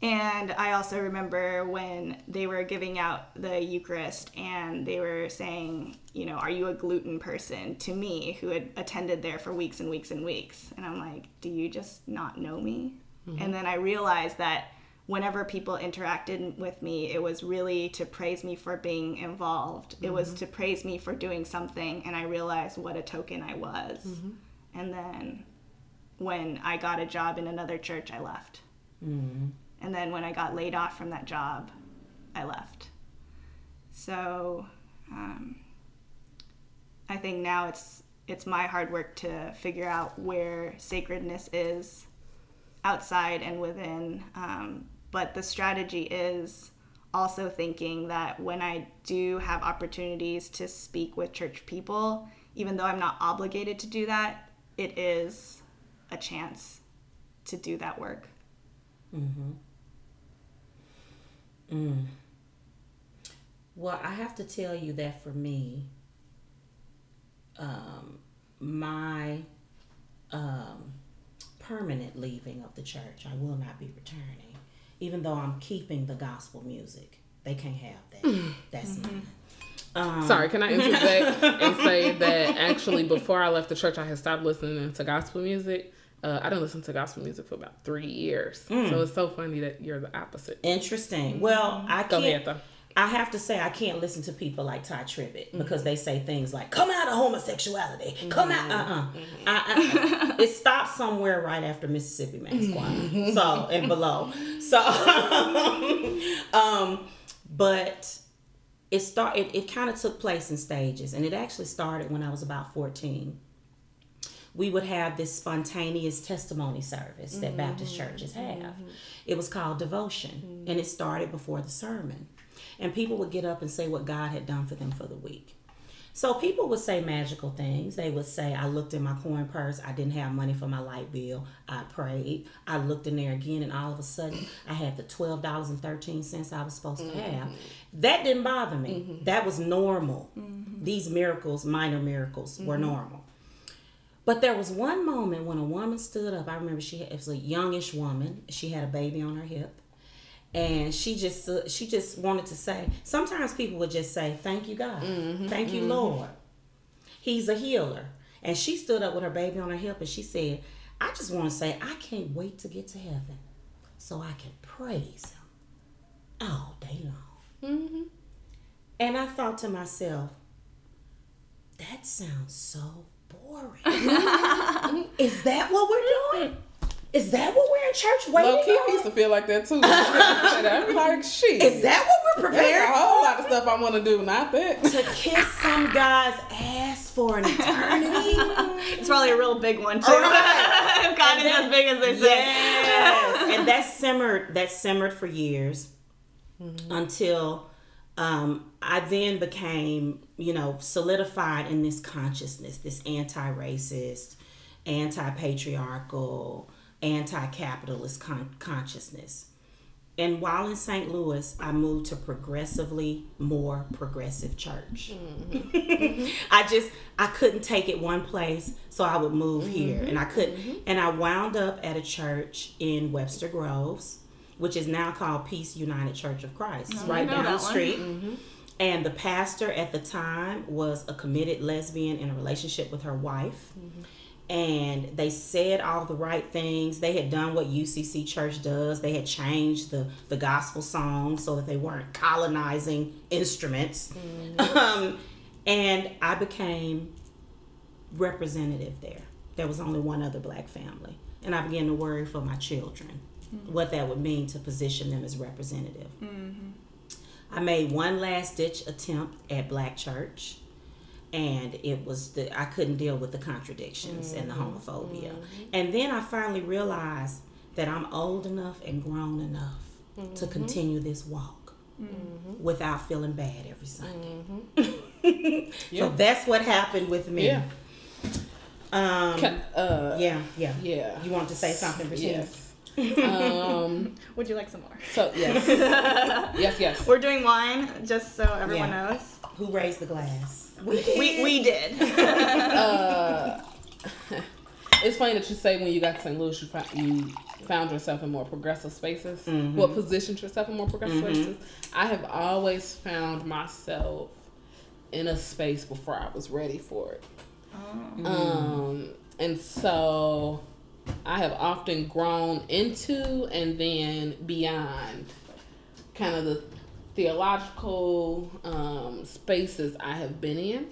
And I also remember when they were giving out the Eucharist and they were saying, you know, are you a gluten person to me who had attended there for weeks and weeks and weeks? And I'm like, do you just not know me? Mm-hmm. And then I realized that whenever people interacted with me, it was really to praise me for being involved. It was mm-hmm. to praise me for doing something. And I realized what a token I was. Mm-hmm. And then when I got a job in another church, I left. And then when I got laid off from that job, I left. So um, I think now it's it's my hard work to figure out where sacredness is outside and within. Um, but the strategy is also thinking that when I do have opportunities to speak with church people, even though I'm not obligated to do that, it is a chance to do that work. Well, I have to tell you that for me, um, my um, permanent leaving of the church, I will not be returning, even though I'm keeping the gospel music. They can't have that. That's mine. Sorry, can I interject and say that actually before I left the church, I had stopped listening to gospel music. Uh, I didn't listen to gospel music for about three years. So mm. it's so funny that you're the opposite. Interesting. Well, mm-hmm. I Go can't. ahead. I have to say I can't listen to people like Tye Tribbett mm-hmm. because they say things like "come out of homosexuality," mm-hmm. "come out." Uh-uh. I, I, it stops somewhere right after Mississippi Mass Choir, so and below. So, um, but it started. It, it kind of took place in stages, and it actually started when I was about fourteen. We would have this spontaneous testimony service that Baptist mm-hmm. churches mm-hmm. have. It was called devotion, and it started before the sermon and people would get up and say what God had done for them for the week. So people would say magical things. They would say, I looked in my coin purse, I didn't have money for my light bill. I prayed. I looked in there again, and all of a sudden, I had the $12.13 I was supposed to have. Mm-hmm. That didn't bother me. That was normal. These miracles, minor miracles, were normal. But there was one moment when a woman stood up. I remember she had, it was a youngish woman. She had a baby on her hip. And she just uh, she just wanted to say sometimes people would just say thank you god. Mm-hmm. Thank you mm-hmm. lord. He's a healer. And she stood up with her baby on her hip and she said i just want to say i can't wait to get to heaven so i can praise him all day long. Mm-hmm. And i thought to myself that sounds so boring is that what we're doing is that what we're in church waiting Low key, I on? used to feel like that too. I'd be like, shit. Is that what we're There's a whole for? lot of stuff I want to do, not that. to kiss some guy's ass for an eternity. It's probably a real big one too. Oh, right. if God is And as big as they say. yes, and that simmered. That simmered for years mm-hmm. until um, I then became, you know, solidified in this consciousness, this anti-racist, anti-patriarchal, anti-capitalist con- consciousness. And while in St. Louis, I moved to progressively more progressive church. I just I couldn't take it one place, so I would move here, and I couldn't. And I wound up at a church in Webster Groves, which is now called Peace United Church of Christ. It's right down the street. And the pastor at the time was a committed lesbian in a relationship with her wife. and they said all the right things. They had done what UCC Church does. They had changed the the gospel songs so that they weren't colonizing instruments. Um, and I became representative there. There was only one other black family, and I began to worry for my children what that would mean to position them as representative. Mm-hmm. I made one last ditch attempt at black church and it was the I couldn't deal with the contradictions and the mm-hmm. homophobia. Mm-hmm. And then I finally realized that I'm old enough and grown enough to continue this walk without feeling bad every Sunday. so that's what happened with me. Yeah. Um, Ca- uh, yeah, yeah. yeah. You want to say something, Virginia? Yes. Um. Would you like some more? So yes. yes. Yes. We're doing wine, just so everyone Yeah. knows. Who raised the glass? We we did. Uh, it's funny that you say when you got to St. Louis, you found, you found yourself in more progressive spaces. What positioned yourself in more progressive spaces? I have always found myself in a space before I was ready for it. Um, and so I have often grown into and then beyond kind of the theological um, spaces I have been in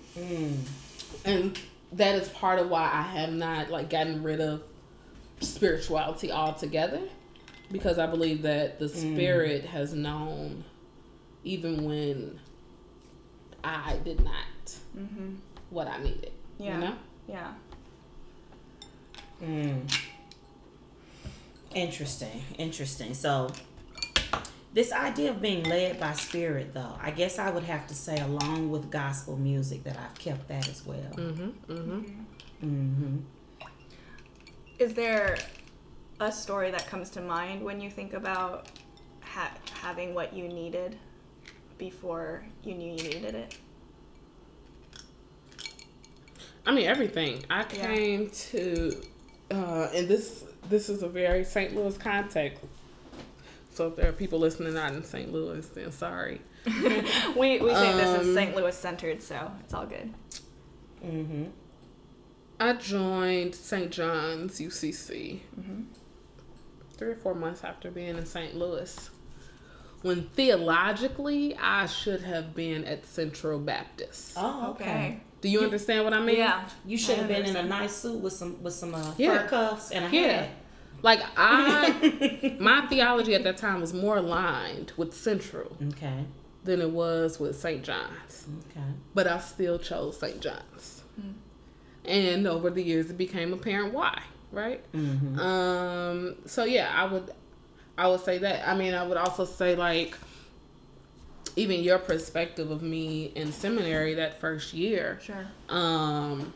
and that is part of why I have not like gotten rid of spirituality altogether because I believe that the spirit has known even when I did not what I needed. Yeah. You know? yeah. Mm. Interesting, interesting. So, this idea of being led by spirit, though, I guess I would have to say, along with gospel music, that I've kept that as well. Mm-hmm. Mm-hmm. Mm-hmm. Is there a story that comes to mind when you think about ha- having what you needed before you knew you needed it? I mean everything. I Yeah. came to uh and this this is a very St. Louis context. So if there are people listening not in St. Louis, then sorry. We we say this is Um, St. Louis centered, so it's all good. Mm-hmm. I joined St. John's UCC three or four months after being in St. Louis. When theologically, I should have been at Central Baptist. Oh, okay. Okay. Do you understand what I mean? Yeah. You should have been in a nice suit with some with some uh, Yeah. fur cuffs and a Yeah. hat. Like I, my theology at that time was more aligned with Central Okay. than it was with St. John's. Okay. but I still chose St. John's. And over the years, it became apparent why, right? Mm-hmm. Um, so yeah, I would, I would say that. I mean, I would also say like, even your perspective of me in seminary that first year. Sure. Um,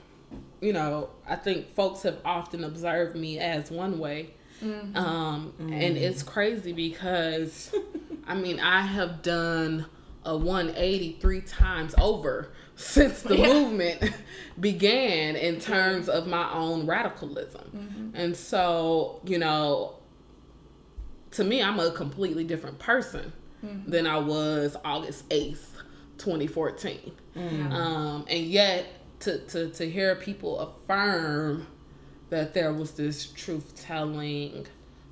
you know, I think folks have often observed me as one way. Um, and it's crazy because I mean, I have done a 180 three times over since the Yeah. movement began in terms of my own radicalism. And so, you know, to me, I'm a completely different person than I was August 8th, 2014. Um, and yet, to, to, to hear people affirm that there was this truth telling,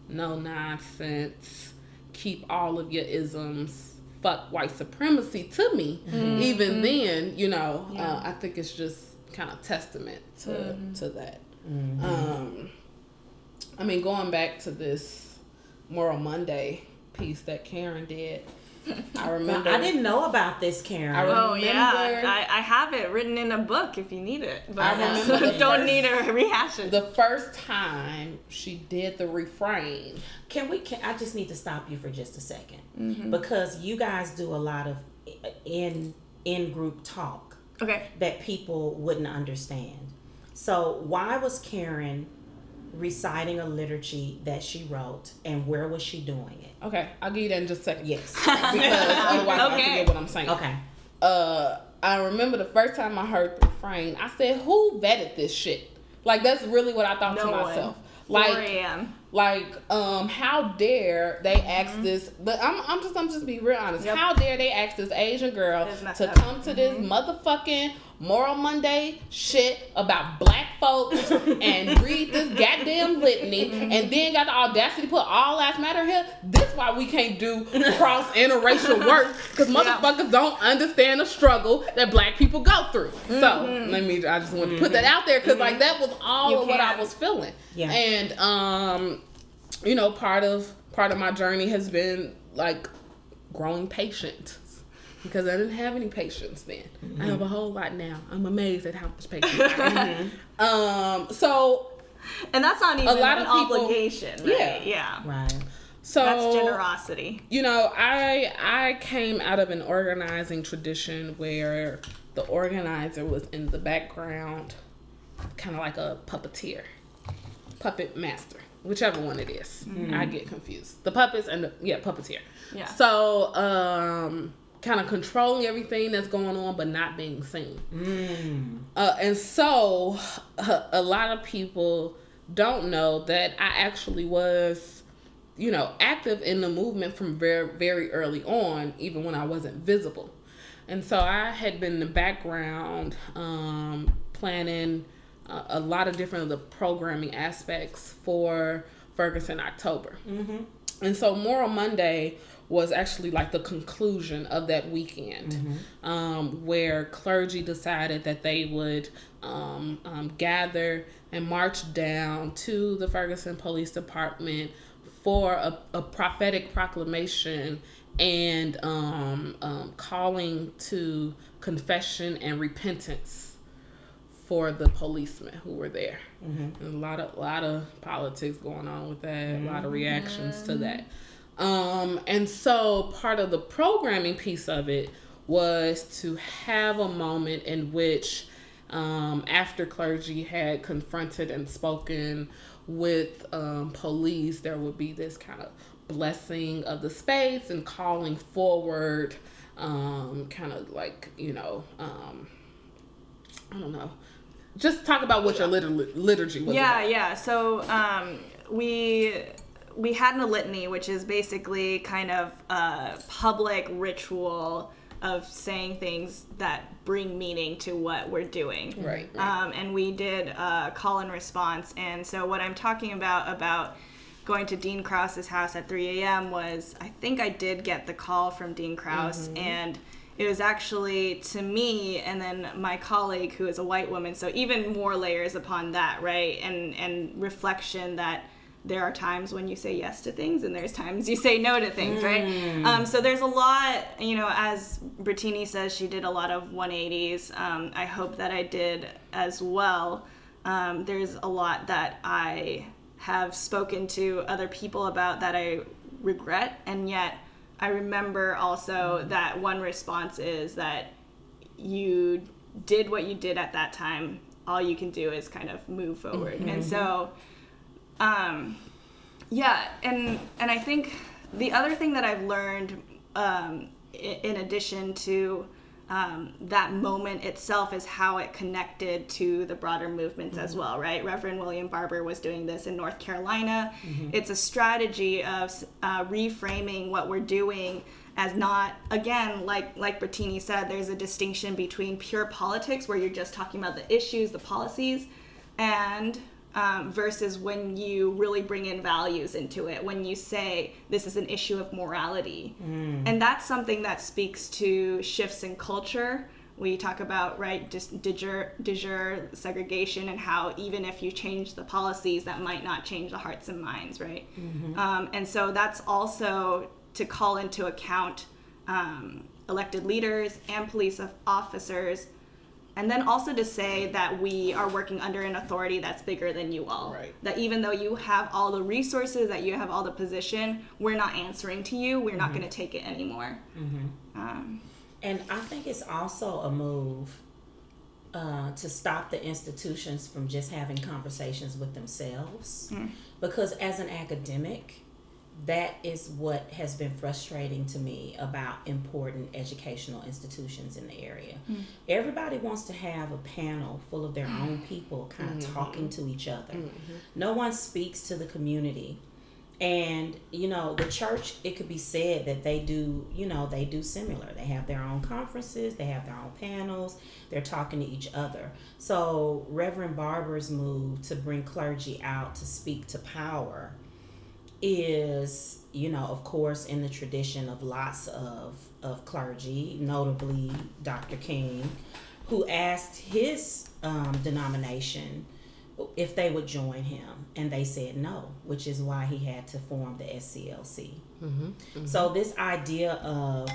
no nonsense, keep all of your isms, fuck white supremacy to me, even then, you know, uh, I think it's just kind of testament to, to that. Um, I mean, going back to this Moral Monday piece that Karen did, I remember. I didn't know about this, Karen. I Oh yeah, I, I have it written in a book if you need it, but I remember don't first- need a rehash it. the first time she did the refrain. Can we? Can, I just need to stop you for just a 2nd Mm-hmm. because you guys do a lot of in in group talk okay, that people wouldn't understand. So why was Karen reciting a liturgy that she wrote, and where was she doing it? Okay, I'll give you that in just a second. Yes. Because otherwise I Okay. forget what I'm saying. okay. Uh, I remember the first time I heard the refrain, I said, "Who vetted this shit?" Like that's really what I thought no to one. myself. 4 Like a.m. Like, um, how dare they ask this? But I'm, I'm just, I'm just be real honest. Yep. How dare they ask this Asian girl It's messed to up. come to this motherfucking Moral Monday shit about black folks and read this goddamn litany, and then got the audacity to put all lives matter here. This why we can't do cross interracial work because motherfuckers don't understand the struggle that black people go through. So mm-hmm. let me, I just want to put that mm-hmm. out there because like mm-hmm. that was all You of what I was feeling. Yeah. And um, you know, part of part of my journey has been like growing patient because I didn't have any patience then. I have a whole lot now. I'm amazed at how much patience I have. Um, so And that's not even a lot an of people- obligation, right? Yeah. Yeah. Right. so That's generosity. you know i i came out of an organizing tradition where the organizer was in the background kind of like a puppeteer puppet master whichever one it is. i get confused the puppets and the yeah puppeteer Yeah. so um kind of controlling everything that's going on but not being seen Mm. uh, and so uh, a lot of people don't know that I actually was, you know, active in the movement from very, very early on, even when I wasn't visible. And so I had been in the background um, planning uh, a lot of different of the programming aspects for Ferguson October. And so Moral Monday was actually like the conclusion of that weekend, um, where clergy decided that they would um, um, gather and march down to the Ferguson Police Department for a, a prophetic proclamation and um, um, calling to confession and repentance for the policemen who were there. And a lot of lot of politics going on with that, a lot of reactions to that. Um, and so part of the programming piece of it was to have a moment in which um, after clergy had confronted and spoken with um, police, there would be this kind of blessing of the space and calling forward, um, kind of like, you know, um, I don't know. Just talk about what your litur- liturgy was. Yeah, about. yeah. So um, we we had a litany, which is basically kind of a public ritual of saying things that bring meaning to what we're doing. Right, right. Um, and we did a call and response. And so what I'm talking about about going to Dean Krause's house at 3 a.m. was I think I did get the call from Dean Krause and it was actually to me and then my colleague who is a white woman so even more layers upon that right and and reflection that there are times when you say yes to things and there's times you say no to things right? Um, so there's a lot you know as Brittini says she did a lot of 180s um, i hope that i did as well. Um, there's a lot that i have spoken to other people about that i regret. And yet i remember also that one response is that you did what you did at that time. All you can do is kind of move forward. And so um yeah and and i think the other thing that i've learned um in addition to um, that moment itself is how it connected to the broader movements as well, right? Reverend William Barber was doing this in North Carolina. It's a strategy of uh, reframing what we're doing as not again like like Brittini said there's a distinction between pure politics where you're just talking about the issues the policies and um, versus when you really bring in values into it when you say this is an issue of morality. And that's something that speaks to shifts in culture. We talk about right just de jure, de jure segregation and how even if you change the policies that might not change the hearts and minds right? Um, and so that's also to call into account um, elected leaders and police officers and then also to say that we are working under an authority that's bigger than you all. Right. that even though you have all the resources that you have all the position we're not answering to you. We're not going to take it anymore. Um, And I think it's also a move uh, to stop the institutions from just having conversations with themselves. Because as an academic, that is what has been frustrating to me about important educational institutions in the area. Mm. Everybody wants to have a panel full of their own people kind of mm-hmm. talking to each other. Mm-hmm. No one speaks to the community. And, you know, the church, it could be said that they do, you know, they do similar. They have their own conferences, they have their own panels, they're talking to each other. So, Reverend Barber's move to bring clergy out to speak to power is, you know, of course, in the tradition of lots of, of clergy, notably Dr. King, who asked his um, denomination if they would join him, and they said no, which is why he had to form the SCLC. So, this idea of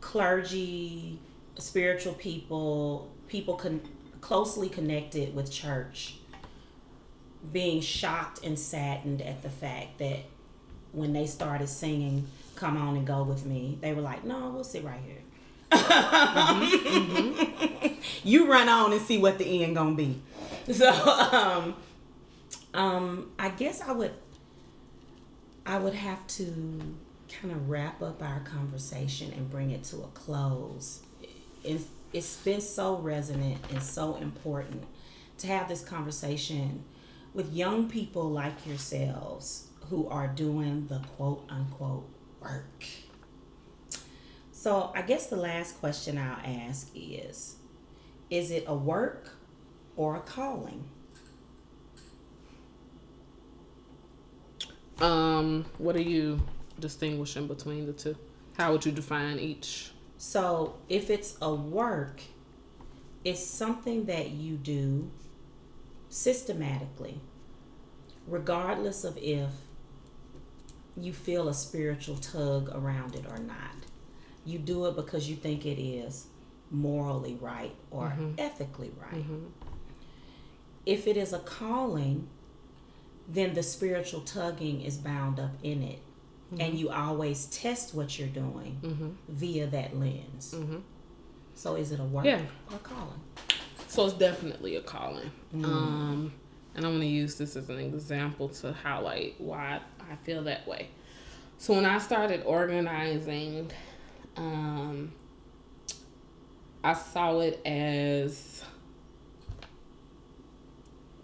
clergy, spiritual people, people con- closely connected with church, being shocked and saddened at the fact that when they started singing "Come On and Go with Me," they were like, "No, we'll sit right here." you run on and see what the end gonna be. So, um, um, I guess I would, I would have to kind of wrap up our conversation and bring it to a close. It's, it's been so resonant and so important to have this conversation with young people like yourselves who are doing the quote unquote work. So, I guess the last question I'll ask is Is it a work or a calling? Um, what are you distinguishing between the two? How would you define each? So, if it's a work, it's something that you do systematically, regardless of if you feel a spiritual tug around it or not. You do it because you think it is morally right or mm-hmm. ethically right. Mm-hmm. If it is a calling, then the spiritual tugging is bound up in it. Mm-hmm. And you always test what you're doing via that lens. So is it a work Yeah. or calling? So it's definitely a calling. Um, and I want to use this as an example to highlight why I feel that way. So when I started organizing, um, I saw it as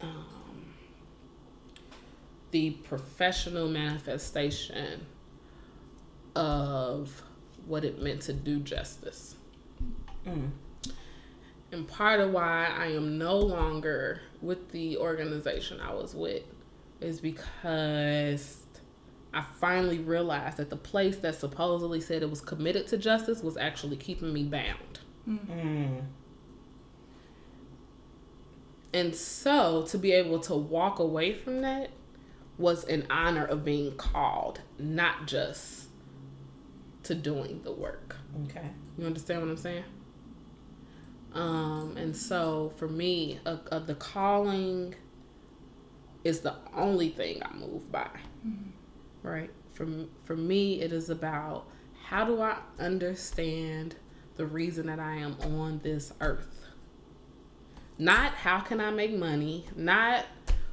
um, the professional manifestation of what it meant to do justice. And part of why I am no longer with the organization I was with is because I finally realized that the place that supposedly said it was committed to justice was actually keeping me bound. And so to be able to walk away from that was an honor of being called, not just to doing the work. Okay. You understand what I'm saying? Um, and so for me, the calling is the only thing I move by. Mm-hmm. Right? For, for me, it is about how do I understand the reason that I am on this earth? Not how can I make money, not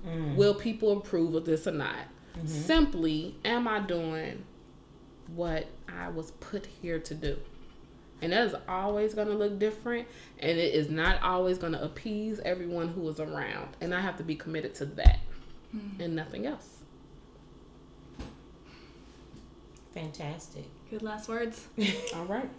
mm. will people approve of this or not. Mm-hmm. Simply, am I doing what I was put here to do? And that is always going to look different. And it is not always going to appease everyone who is around. And I have to be committed to that hmm. and nothing else. Fantastic. Good last words. All right.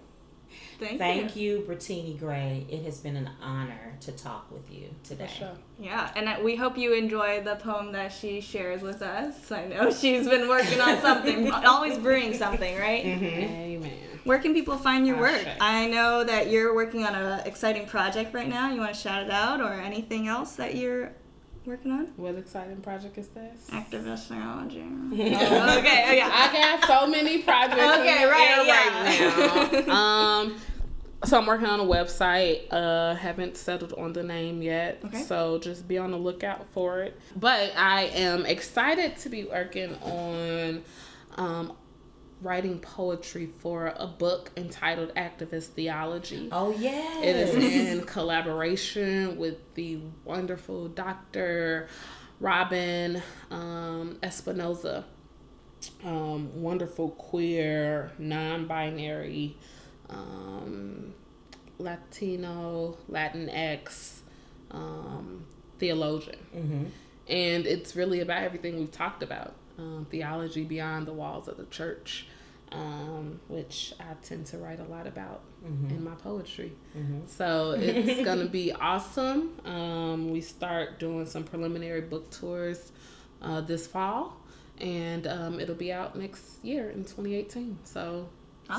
Thank, Thank you, Brittini Gray. It has been an honor to talk with you today. For sure. Yeah, and we hope you enjoy the poem that she shares with us. I know she's been working on something, always brewing something, right? Mm-hmm. Amen. Where can people find your work? Ashe. I know that you're working on an exciting project right now. You want to shout it out or anything else that you're working on? What exciting project is this? Activist Theology. oh, okay, oh, yeah. I got so many projects. Okay, in right, air yeah. right now. um, so I'm working on a website. Uh, haven't settled on the name yet. Okay. So just be on the lookout for it. But I am excited to be working on um, writing poetry for a book entitled Activist Theology. Oh yeah. It is in collaboration with the wonderful Dr. Robyn um, Espinoza. um, wonderful queer, non-binary, um, Latino, Latinx um, theologian, and it's really about everything we've talked about: um, theology beyond the walls of the church, um, which I tend to write a lot about in my poetry. So it's gonna be awesome. Um, we start doing some preliminary book tours uh, this fall, and um, it'll be out next year in 2018. So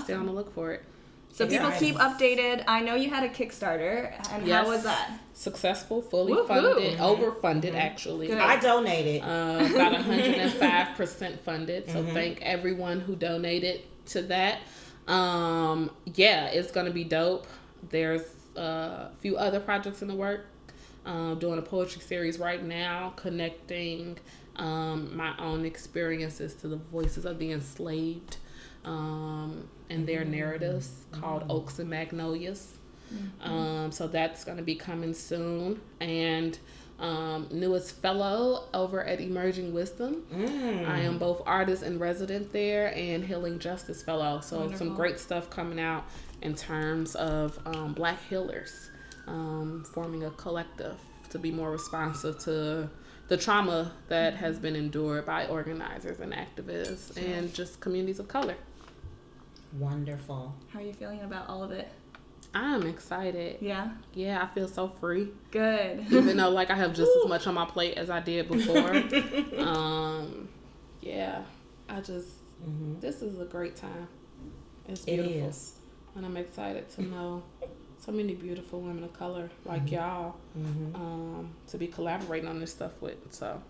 stay on the look for it. So people Exciting. keep updated. I know you had a Kickstarter, and Yes. how was that? Successful, fully Woohoo. funded, overfunded actually. Good. I donated. Uh, about 105% funded. So thank everyone who donated to that. Um, yeah, it's gonna be dope. There's uh, a few other projects in the work. Um, doing a poetry series right now, connecting um, my own experiences to the voices of the enslaved um, and their narratives called Oaks and Magnolias. Um, so that's going to be coming soon. And um, newest fellow over at Emerging Wisdom. I am both artist and resident there and Healing Justice Fellow. So Wonderful. some great stuff coming out in terms of um, Black healers um, forming a collective to be more responsive to the trauma that has been endured by organizers and activists and just communities of color. Wonderful. How are you feeling about all of it? I'm excited. Yeah, Yeah, I feel so free. good. Even though like I have just as much on my plate as I did before. um yeah. I just this is a great time. It's beautiful. is. And I'm excited to know so many beautiful women of color like Mm-hmm. y'all um, to be collaborating on this stuff with. So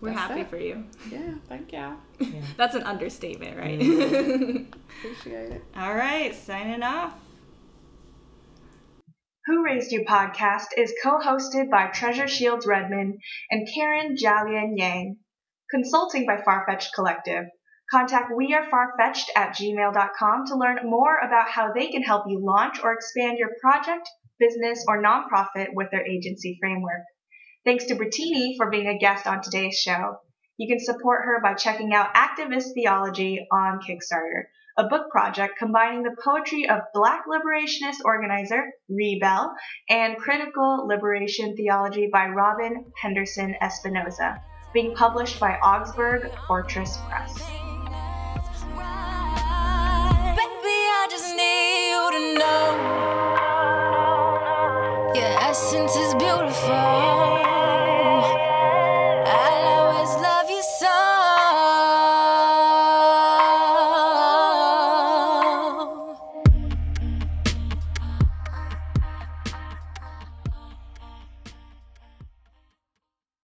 We're That's happy that. for you. yeah, thank y'all. That's an understatement, right? Appreciate it. all right, signing off. Who Raised You podcast is co hosted by Treasure Shields Redmond and Karen Jalian Yang. Consulting by Farfetched Collective. Contact wearefarfetched at gmail.com to learn more about how they can help you launch or expand your project, business, or nonprofit with their agency framework. Thanks to Brittini for being a guest on today's show. You can support her by checking out Activist Theology on Kickstarter, a book project combining the poetry of black liberationist organizer Rebel and critical liberation theology by Robyn Henderson Espinoza, being published by Augsburg Fortress Press. Baby, essence is beautiful.